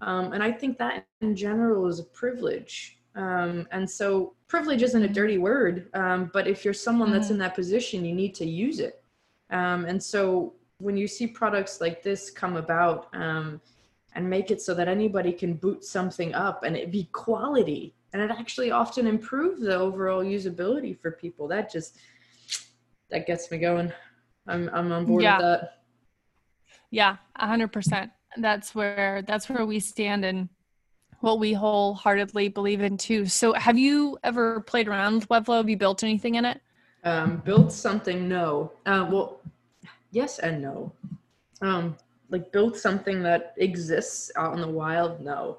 S6: Um, and i think that in general is a privilege. Um, and so privilege isn't a dirty word um, but if you're someone that's in that position you need to use it um, and so when you see products like this come about um, and make it so that anybody can boot something up and it be quality and it actually often improves the overall usability for people that just that gets me going i'm, I'm on board
S3: Yeah.
S6: with that
S3: Yeah, a hundred percent. That's where that's where we stand and what we wholeheartedly believe in too. So, have you ever played around with Webflow? Have you built anything in it?
S6: um, built something no uh, well yes and no. Um, like build something that exists out in the wild? No.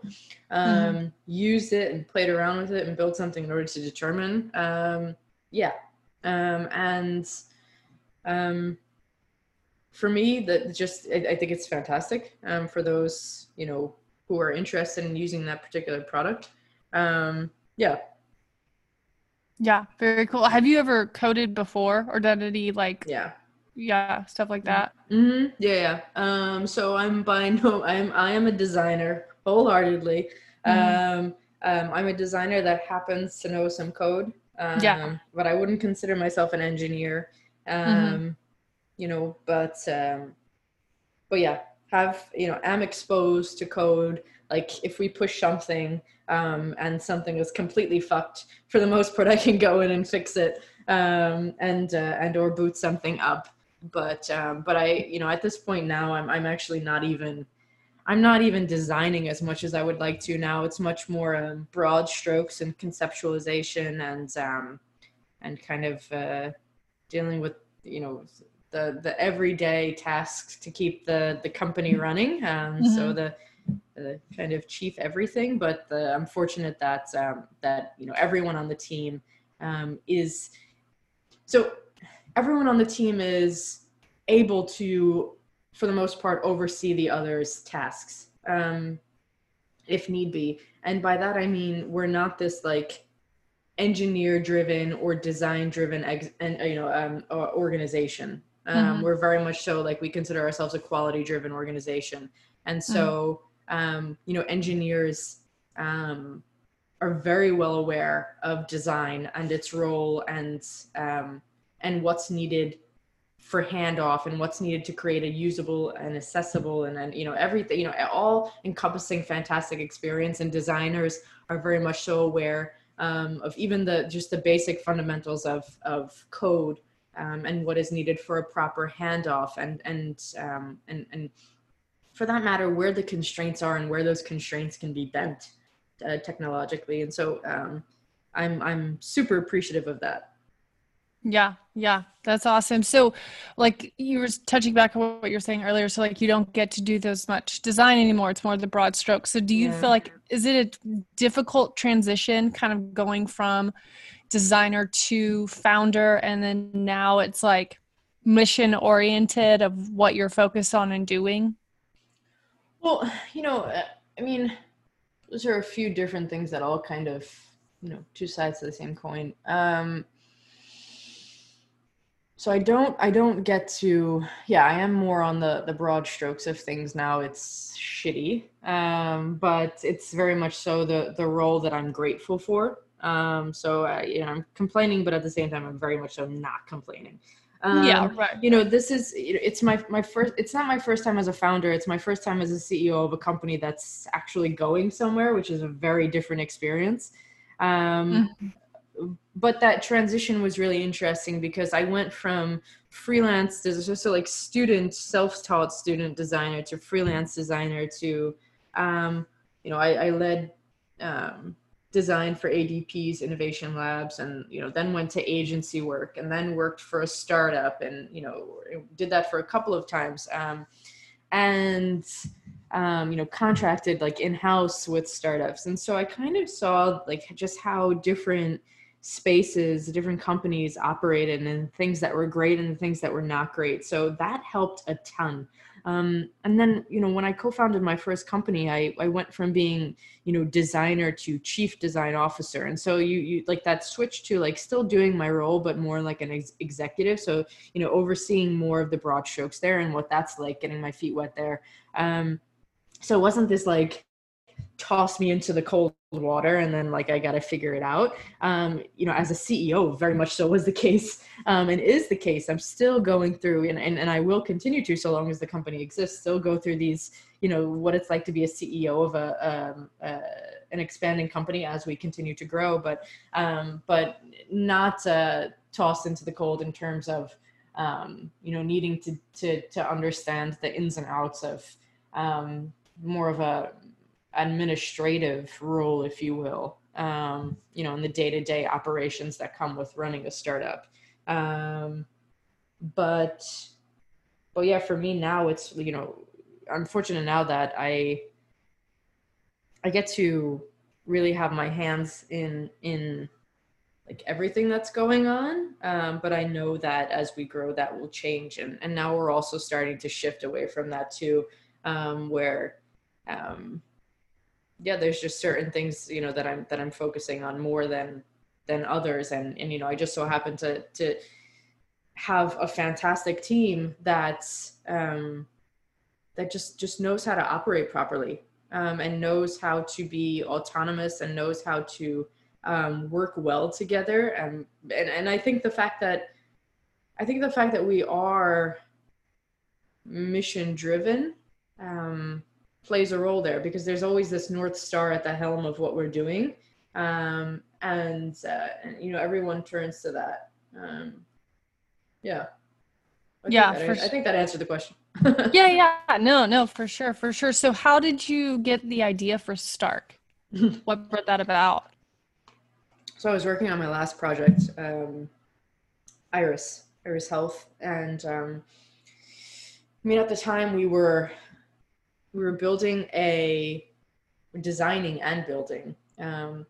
S6: Um, used it and played around with it and build something in order to determine. Um, yeah. Um, and um, for me that just I, I think it's fantastic um, for those you know who are interested in using that particular product. Um, yeah.
S3: Yeah, very cool. Have you ever coded before or done any like
S6: yeah
S3: yeah stuff like that?
S6: hmm Yeah, yeah. Um, so I'm by no, I'm I am a designer wholeheartedly. Um, um, I'm a designer that happens to know some code. Um,
S3: Yeah.
S6: But I wouldn't consider myself an engineer. Um, you know, but um, but yeah, have you know, am exposed to code. Like if we push something um, and something is completely fucked, for the most part, I can go in and fix it um, and uh, and or boot something up but um, but I you know at this point now I'm I'm actually not even I'm not even designing as much as I would like to now. It's much more um, broad strokes and conceptualization and um, and kind of uh, dealing with you know the the everyday tasks to keep the the company running. Um, So the the kind of chief everything, but the, I'm fortunate that um, that you know everyone on the team um, is so everyone on the team is able to, for the most part, oversee the others' tasks, um, if need be. And by that I mean we're not this like engineer-driven or design-driven, ex- and you know, um, organization. Um,
S3: Mhm.
S6: We're very much so like we consider ourselves a quality-driven organization, and so um, you know, engineers. Um, are very well aware of design and its role and um, and what's needed for handoff and what's needed to create a usable and accessible and then you know everything you know all encompassing fantastic experience. And designers are very much so aware um, of even the just the basic fundamentals of of code um, and what is needed for a proper handoff. And and um, and and for that matter where the constraints are and where those constraints can be bent uh, technologically. And so um, i'm i'm super appreciative of that
S3: Yeah, yeah, that's awesome. So, like you were touching back on what you were saying earlier, so like you don't get to do those much design anymore. It's more the broad strokes. So, do you
S6: Yeah.
S3: feel like is it a difficult transition, kind of going from designer to founder, and then now it's like mission oriented of what you're focused on and doing?
S6: well you know uh, i mean those are a few different things that all kind of you know two sides of the same coin um so i don't i don't get to yeah i am more on the the broad strokes of things now. It's shitty um but it's very much so the the role that i'm grateful for. Um so uh, you know i'm complaining but at the same time i'm very much so not complaining. Um,
S3: yeah, right.
S6: you know this is you know, it's my my first it's not my first time as a founder. It's my first time as a ceo of a company that's actually going somewhere which is a very different experience. Um but that transition was really interesting because I went from freelance, so like student, self-taught student designer to freelance designer to, um, you know, I, I led um, design for ADP's innovation labs and, you know, then went to agency work and then worked for a startup and, you know, did that for a couple of times. Um, and, um, you know, contracted like in-house with startups. And so I kind of saw like just how different spaces, different companies operated and things that were great and things that were not great. So that helped a ton. Um, and then, you know, when I co-founded my first company, I, I went from being, you know, designer to chief design officer. And so you, you like that switch to like still doing my role, but more like an ex- executive. So, you know, overseeing more of the broad strokes there and what that's like getting my feet wet there. Um, so it wasn't this like toss me into the cold water and then like i got to figure it out. Um, you know as a ceo very much so was the case um, and is the case. I'm still going through and, and, and i will continue to so long as the company exists still go through these you know what it's like to be a ceo of a um, uh, an expanding company as we continue to grow but um, but not uh, tossed into the cold in terms of um, you know needing to to to understand the ins and outs of um, more of a administrative role, if you will, um, you know, in the day-to-day operations that come with running a startup. Um, but, but yeah, for me now, it's you know, I'm fortunate now that I, I get to really have my hands in in like everything that's going on um, but i know that as we grow that will change and, and now we're also starting to shift away from that too um, where um, yeah there's just certain things you know that i'm that i'm focusing on more than than others. And and you know i just so happen to to have a fantastic team that's um that just just knows how to operate properly um, and knows how to be autonomous and knows how to um, work well together. And, and and i think the fact that i think the fact that we are mission driven um, plays a role there because there's always this north star at the helm of what we're doing. Um, and, uh, and you know everyone turns to that. Um, yeah. I
S3: yeah
S6: that, I, I think that answered the question.
S3: Yeah yeah. No no for sure for sure. So how did you get the idea for stark? What brought that about?
S6: So i was working on my last project um, iris iris health. And um, i mean at the time we were we were building a designing and building um,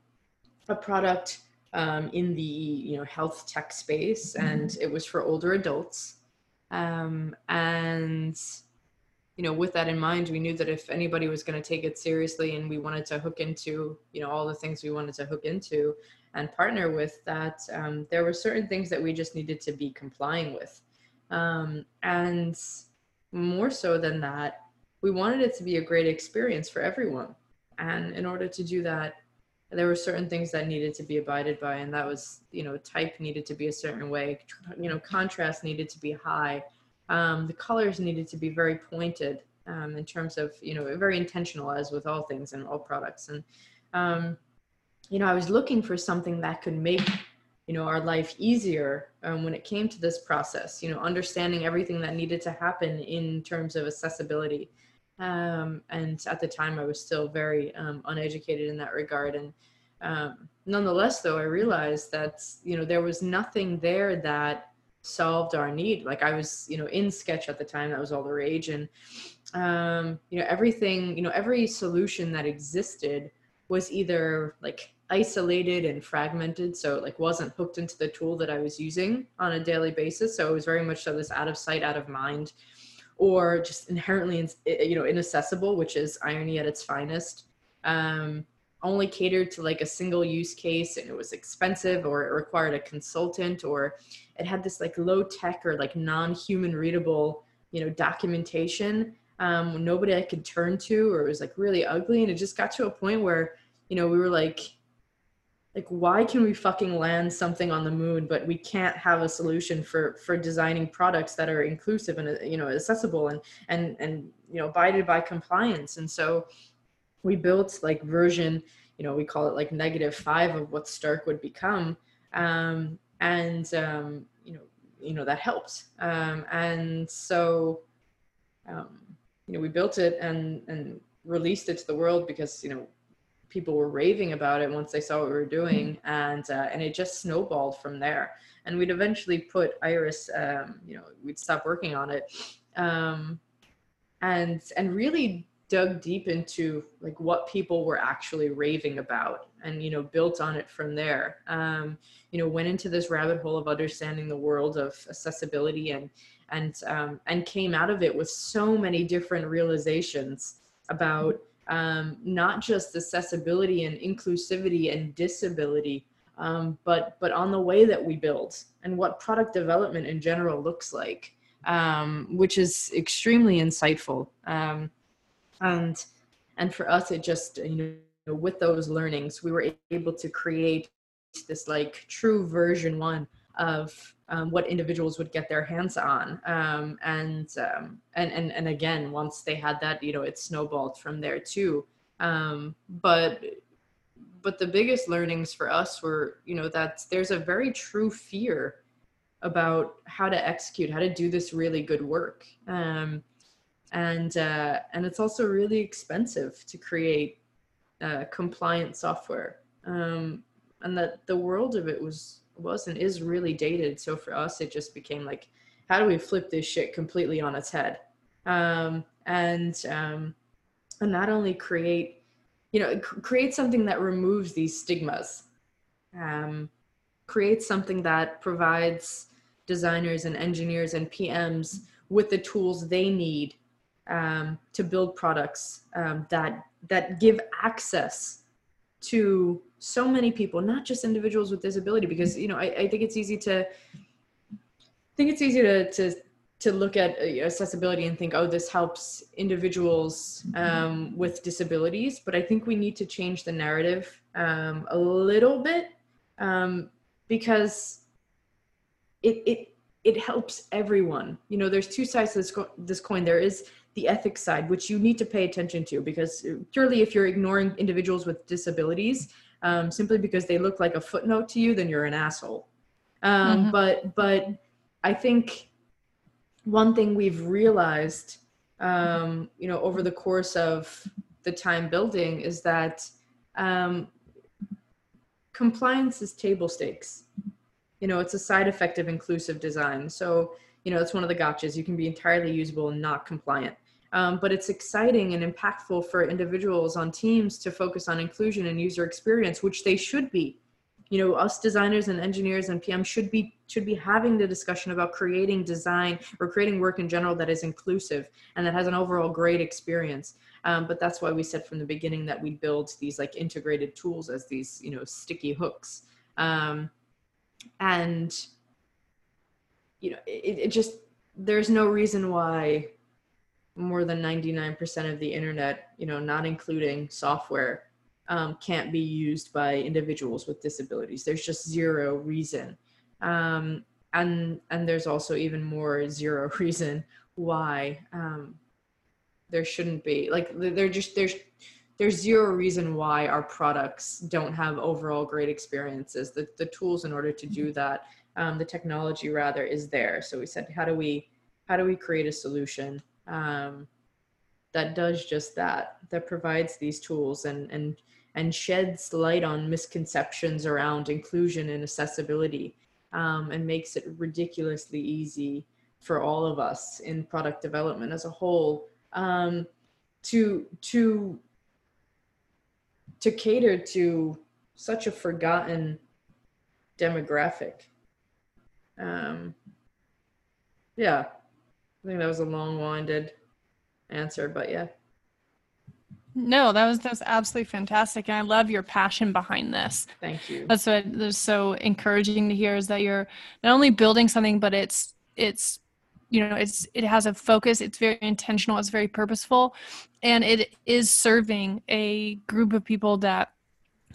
S6: a product um, in the you know health tech space and it was for older adults. Um, and you know with that in mind we knew that if anybody was going to take it seriously and we wanted to hook into you know all the things we wanted to hook into and partner with that um, there were certain things that we just needed to be complying with. Um, and more so than that we wanted it to be a great experience for everyone. And in order to do that, there were certain things that needed to be abided by, and that was, you know, type needed to be a certain way, you know, contrast needed to be high, um, the colors needed to be very pointed um, in terms of, you know, very intentional, as with all things and all products. And, um, you know, I was looking for something that could make, you know, our life easier um, when it came to this process. You know, understanding everything that needed to happen in terms of accessibility um, and at the time, I was still very um, uneducated in that regard. And um, nonetheless, though, I realized that you know there was nothing there that solved our need. Like I was, you know, in Sketch at the time, that was all the rage, and um, you know everything, you know, every solution that existed was either like isolated and fragmented so it like wasn't hooked into the tool that i was using on a daily basis so it was very much so this out of sight out of mind or just inherently you know inaccessible which is irony at its finest. Um, only catered to like a single use case and it was expensive or it required a consultant or it had this like low tech or like non-human readable you know documentation um, nobody i could turn to or it was like really ugly. And it just got to a point where you know we were like like why can we fucking land something on the moon but we can't have a solution for for designing products that are inclusive and you know accessible and and and you know abided by compliance? And so we built like version you know we call it like negative five of what stark would become. Um, and um, you know you know that helped. Um, and so um, you know we built it and and released it to the world because you know people were raving about it once they saw what we were doing and uh, and it just snowballed from there. And we'd eventually put iris um, you know we'd stop working on it um, and and really dug deep into like what people were actually raving about and you know built on it from there. Um, you know went into this rabbit hole of understanding the world of accessibility and and um, and came out of it with so many different realizations about um, not just accessibility and inclusivity and disability um, but but on the way that we build and what product development in general looks like um, which is extremely insightful. Um, and and for us it just you know with those learnings we were able to create this like true version one of um, what individuals would get their hands on. Um, and, um, and and and again once they had that you know it snowballed from there too. Um, but but the biggest learnings for us were you know that there's a very true fear about how to execute how to do this really good work. Um, and uh, and it's also really expensive to create uh, compliant software. Um, and that the world of it was was and is really dated. So for us it just became like how do we flip this shit completely on its head? Um, and um, and not only create you know create something that removes these stigmas um, create something that provides designers and engineers and pms with the tools they need um, to build products um, that that give access to so many people, not just individuals with disability. Because you know, I, I think it's easy to I think it's easy to to to look at uh, accessibility and think, oh, this helps individuals um, with disabilities. But I think we need to change the narrative um, a little bit um, because it it it helps everyone. You know, there's two sides to this, co- this coin. There is the ethics side, which you need to pay attention to because purely if you're ignoring individuals with disabilities um, simply because they look like a footnote to you, then you're an asshole. Um, mm-hmm. But but I think one thing we've realized, um, you know, over the course of the time building is that um, compliance is table stakes. You know, it's a side effect of inclusive design. So you know, it's one of the gotchas. You can be entirely usable and not compliant. Um, but it's exciting and impactful for individuals on teams to focus on inclusion and user experience, which they should be. You know, us designers and engineers and PM should be should be having the discussion about creating design or creating work in general that is inclusive and that has an overall great experience. Um, but that's why we said from the beginning that we build these like integrated tools as these you know sticky hooks. Um, and you know, it, it just there's no reason why more than 99% of the internet, you know, not including software, um, can't be used by individuals with disabilities. There's just zero reason. Um, and and there's also even more zero reason why um, there shouldn't be like there just there's there's zero reason why our products don't have overall great experiences the, the tools in order to do that um, the technology rather is there so we said how do we how do we create a solution um, that does just that that provides these tools and and and sheds light on misconceptions around inclusion and accessibility um, and makes it ridiculously easy for all of us in product development as a whole um, to to to cater to such a forgotten demographic. Um, yeah, I think that was a long-winded answer, but yeah.
S5: No, that was that's absolutely fantastic, and I love your passion behind this.
S6: Thank you.
S5: That's what that's so encouraging to hear is that you're not only building something, but it's it's you know it's it has a focus. It's very intentional. It's very purposeful, and it is serving a group of people that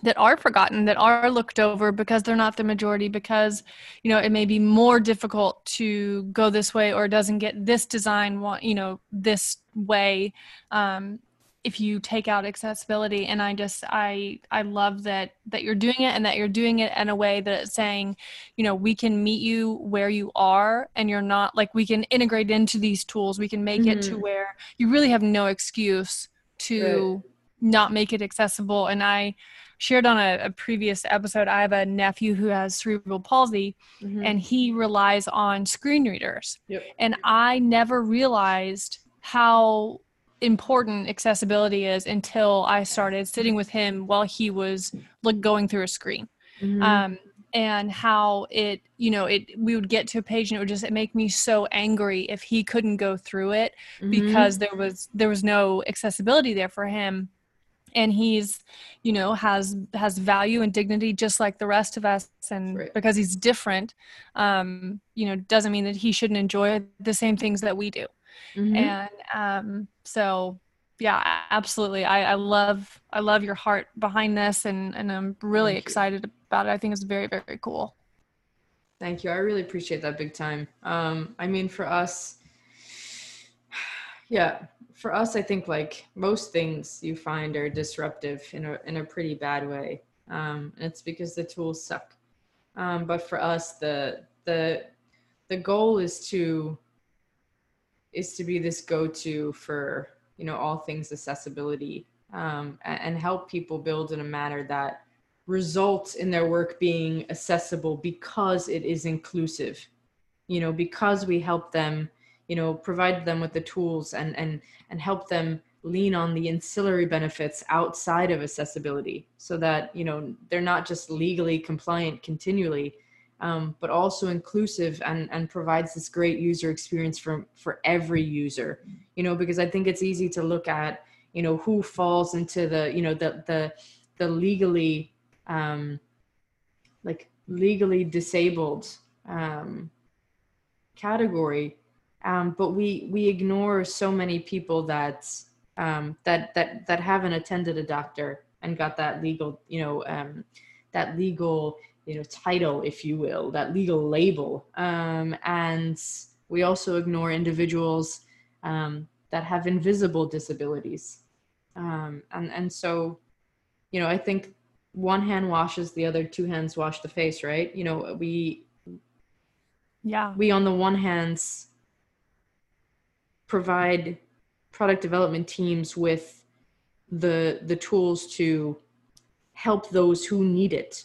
S5: that are forgotten that are looked over because they're not the majority because you know it may be more difficult to go this way or it doesn't get this design you know this way um, if you take out accessibility and i just i i love that that you're doing it and that you're doing it in a way that it's saying you know we can meet you where you are and you're not like we can integrate into these tools we can make mm-hmm. it to mm-hmm. where you really have no excuse to right. not make it accessible and i shared on a, a, previous episode i have a nephew who has cerebral palsy mm-hmm. and he relies on screen readers yep. and i never realized how important accessibility is until I started sitting with him while he was like going through a screen. Mm-hmm. Um, and how it, you know, it we would get to a page and it would just it make me so angry if he couldn't go through it mm-hmm. because there was there was no accessibility there for him. And he's, you know, has has value and dignity just like the rest of us, and right. because he's different, um, you know, doesn't mean that he shouldn't enjoy the same things that we do. Mm-hmm. And um, so yeah absolutely I, I love i love your heart behind this and and i'm really Thank excited you. about it i think it's very very cool
S6: Thank you. I really appreciate that big time. Um, I mean, for us, yeah, for us, I think like most things you find are disruptive in a in a pretty bad way, um, and it's because the tools suck. Um, but for us, the the the goal is to is to be this go-to for you know all things accessibility um, and, and help people build in a manner that results in their work being accessible because it is inclusive you know because we help them you know provide them with the tools and and and help them lean on the ancillary benefits outside of accessibility so that you know they're not just legally compliant continually um, but also inclusive and, and provides this great user experience for, for every user, you know, because I think it's easy to look at, you know, who falls into the, you know, the, the, the legally, um, like legally disabled um, category. Um, but we, we ignore so many people that, um, that, that, that haven't attended a doctor and got that legal, you know, um, that legal you know title if you will that legal label. Um, and we also ignore individuals um, that have invisible disabilities. Um, and and so you know i think one hand washes the other two hands wash the face right? You know we
S5: yeah.
S6: we on the one hand provide product development teams with the the tools to help those who need it.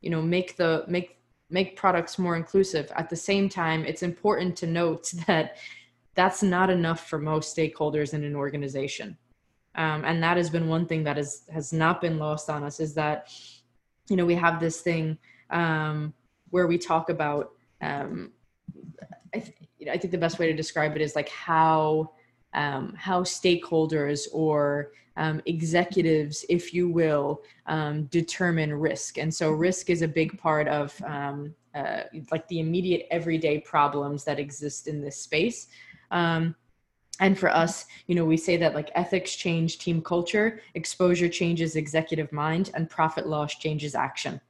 S6: You know make the make make products more inclusive. At the same time it's important to note that that's not enough for most stakeholders in an organization. Um, and that has been one thing that has has not been lost on us is that you know we have this thing um, where we talk about um, I, I think the best way to describe it is like how um, how stakeholders or um, executives, if you will, um, determine risk. And so risk is a big part of um, uh, like the immediate everyday problems that exist in this space. Um, and for us, you know, we say that like ethics change team culture, exposure changes executive mind, and profit loss changes action.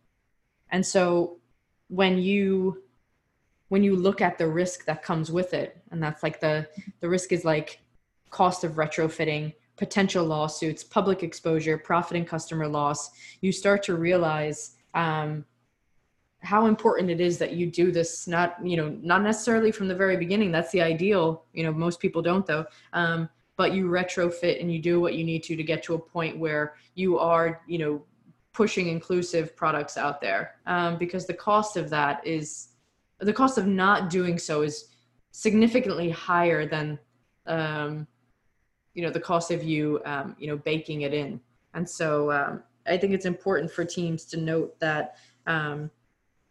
S6: And so when you when you look at the risk that comes with it, and that's like the the risk is like cost of retrofitting, potential lawsuits, public exposure, profit and customer loss, you start to realize um, how important it is that you do this. Not you know not necessarily from the very beginning. That's the ideal. You know most people don't though. Um, but you retrofit and you do what you need to to get to a point where you are you know pushing inclusive products out there um, because the cost of that is the cost of not doing so is significantly higher than um, you know the cost of you um, you know baking it in. And so um, i think it's important for teams to note that um,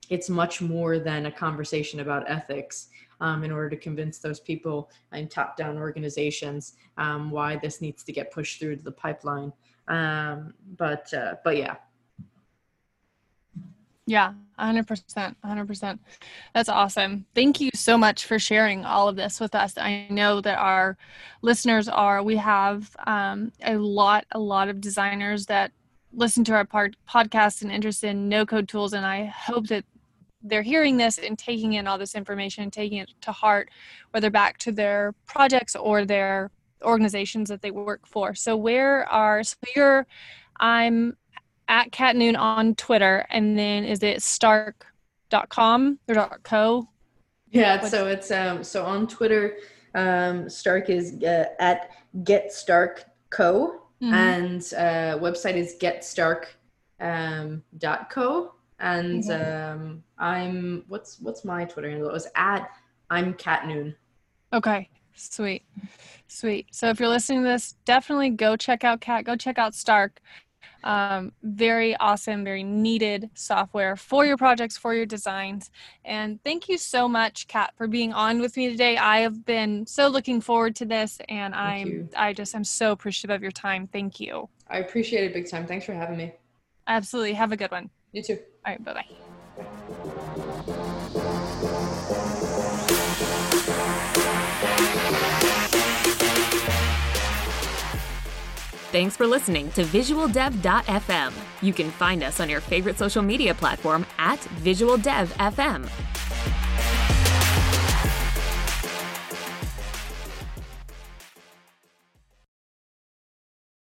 S6: it's much more than a conversation about ethics um, in order to convince those people in top down organizations um, why this needs to get pushed through to the pipeline. Um, but uh, but yeah
S5: yeah, 100%. 100%. That's awesome. Thank you so much for sharing all of this with us. I know that our listeners are, we have um, a lot, a lot of designers that listen to our podcast and interested in no code tools. And I hope that they're hearing this and taking in all this information and taking it to heart, whether back to their projects or their organizations that they work for. So where are so you're I'm at Cat Noone on Twitter, and then is it stark.com or .co?
S6: Yeah, so it's um so on Twitter, um Stark is uh, at Get Stark Co.
S5: Mhm.
S6: and uh, website is getstark um, dot co and um, i'm what's what's my twitter handle it was at i'm cat noone
S5: Okay, sweet, sweet. So if you're listening to this, definitely go check out Cat. Go check out Stark. Um, very awesome, very needed software for your projects, for your designs. And thank you so much, Cat, for being on with me today. I have been so looking forward to this, and I'm
S6: you.
S5: I just am so appreciative of your time. Thank you.
S6: i appreciate it big time thanks for having me
S5: Absolutely. Have a good one.
S6: you too
S5: All right. Bye bye.
S1: Thanks for listening to VisualDev.fm. You can find us on your favorite social media platform at VisualDevFM.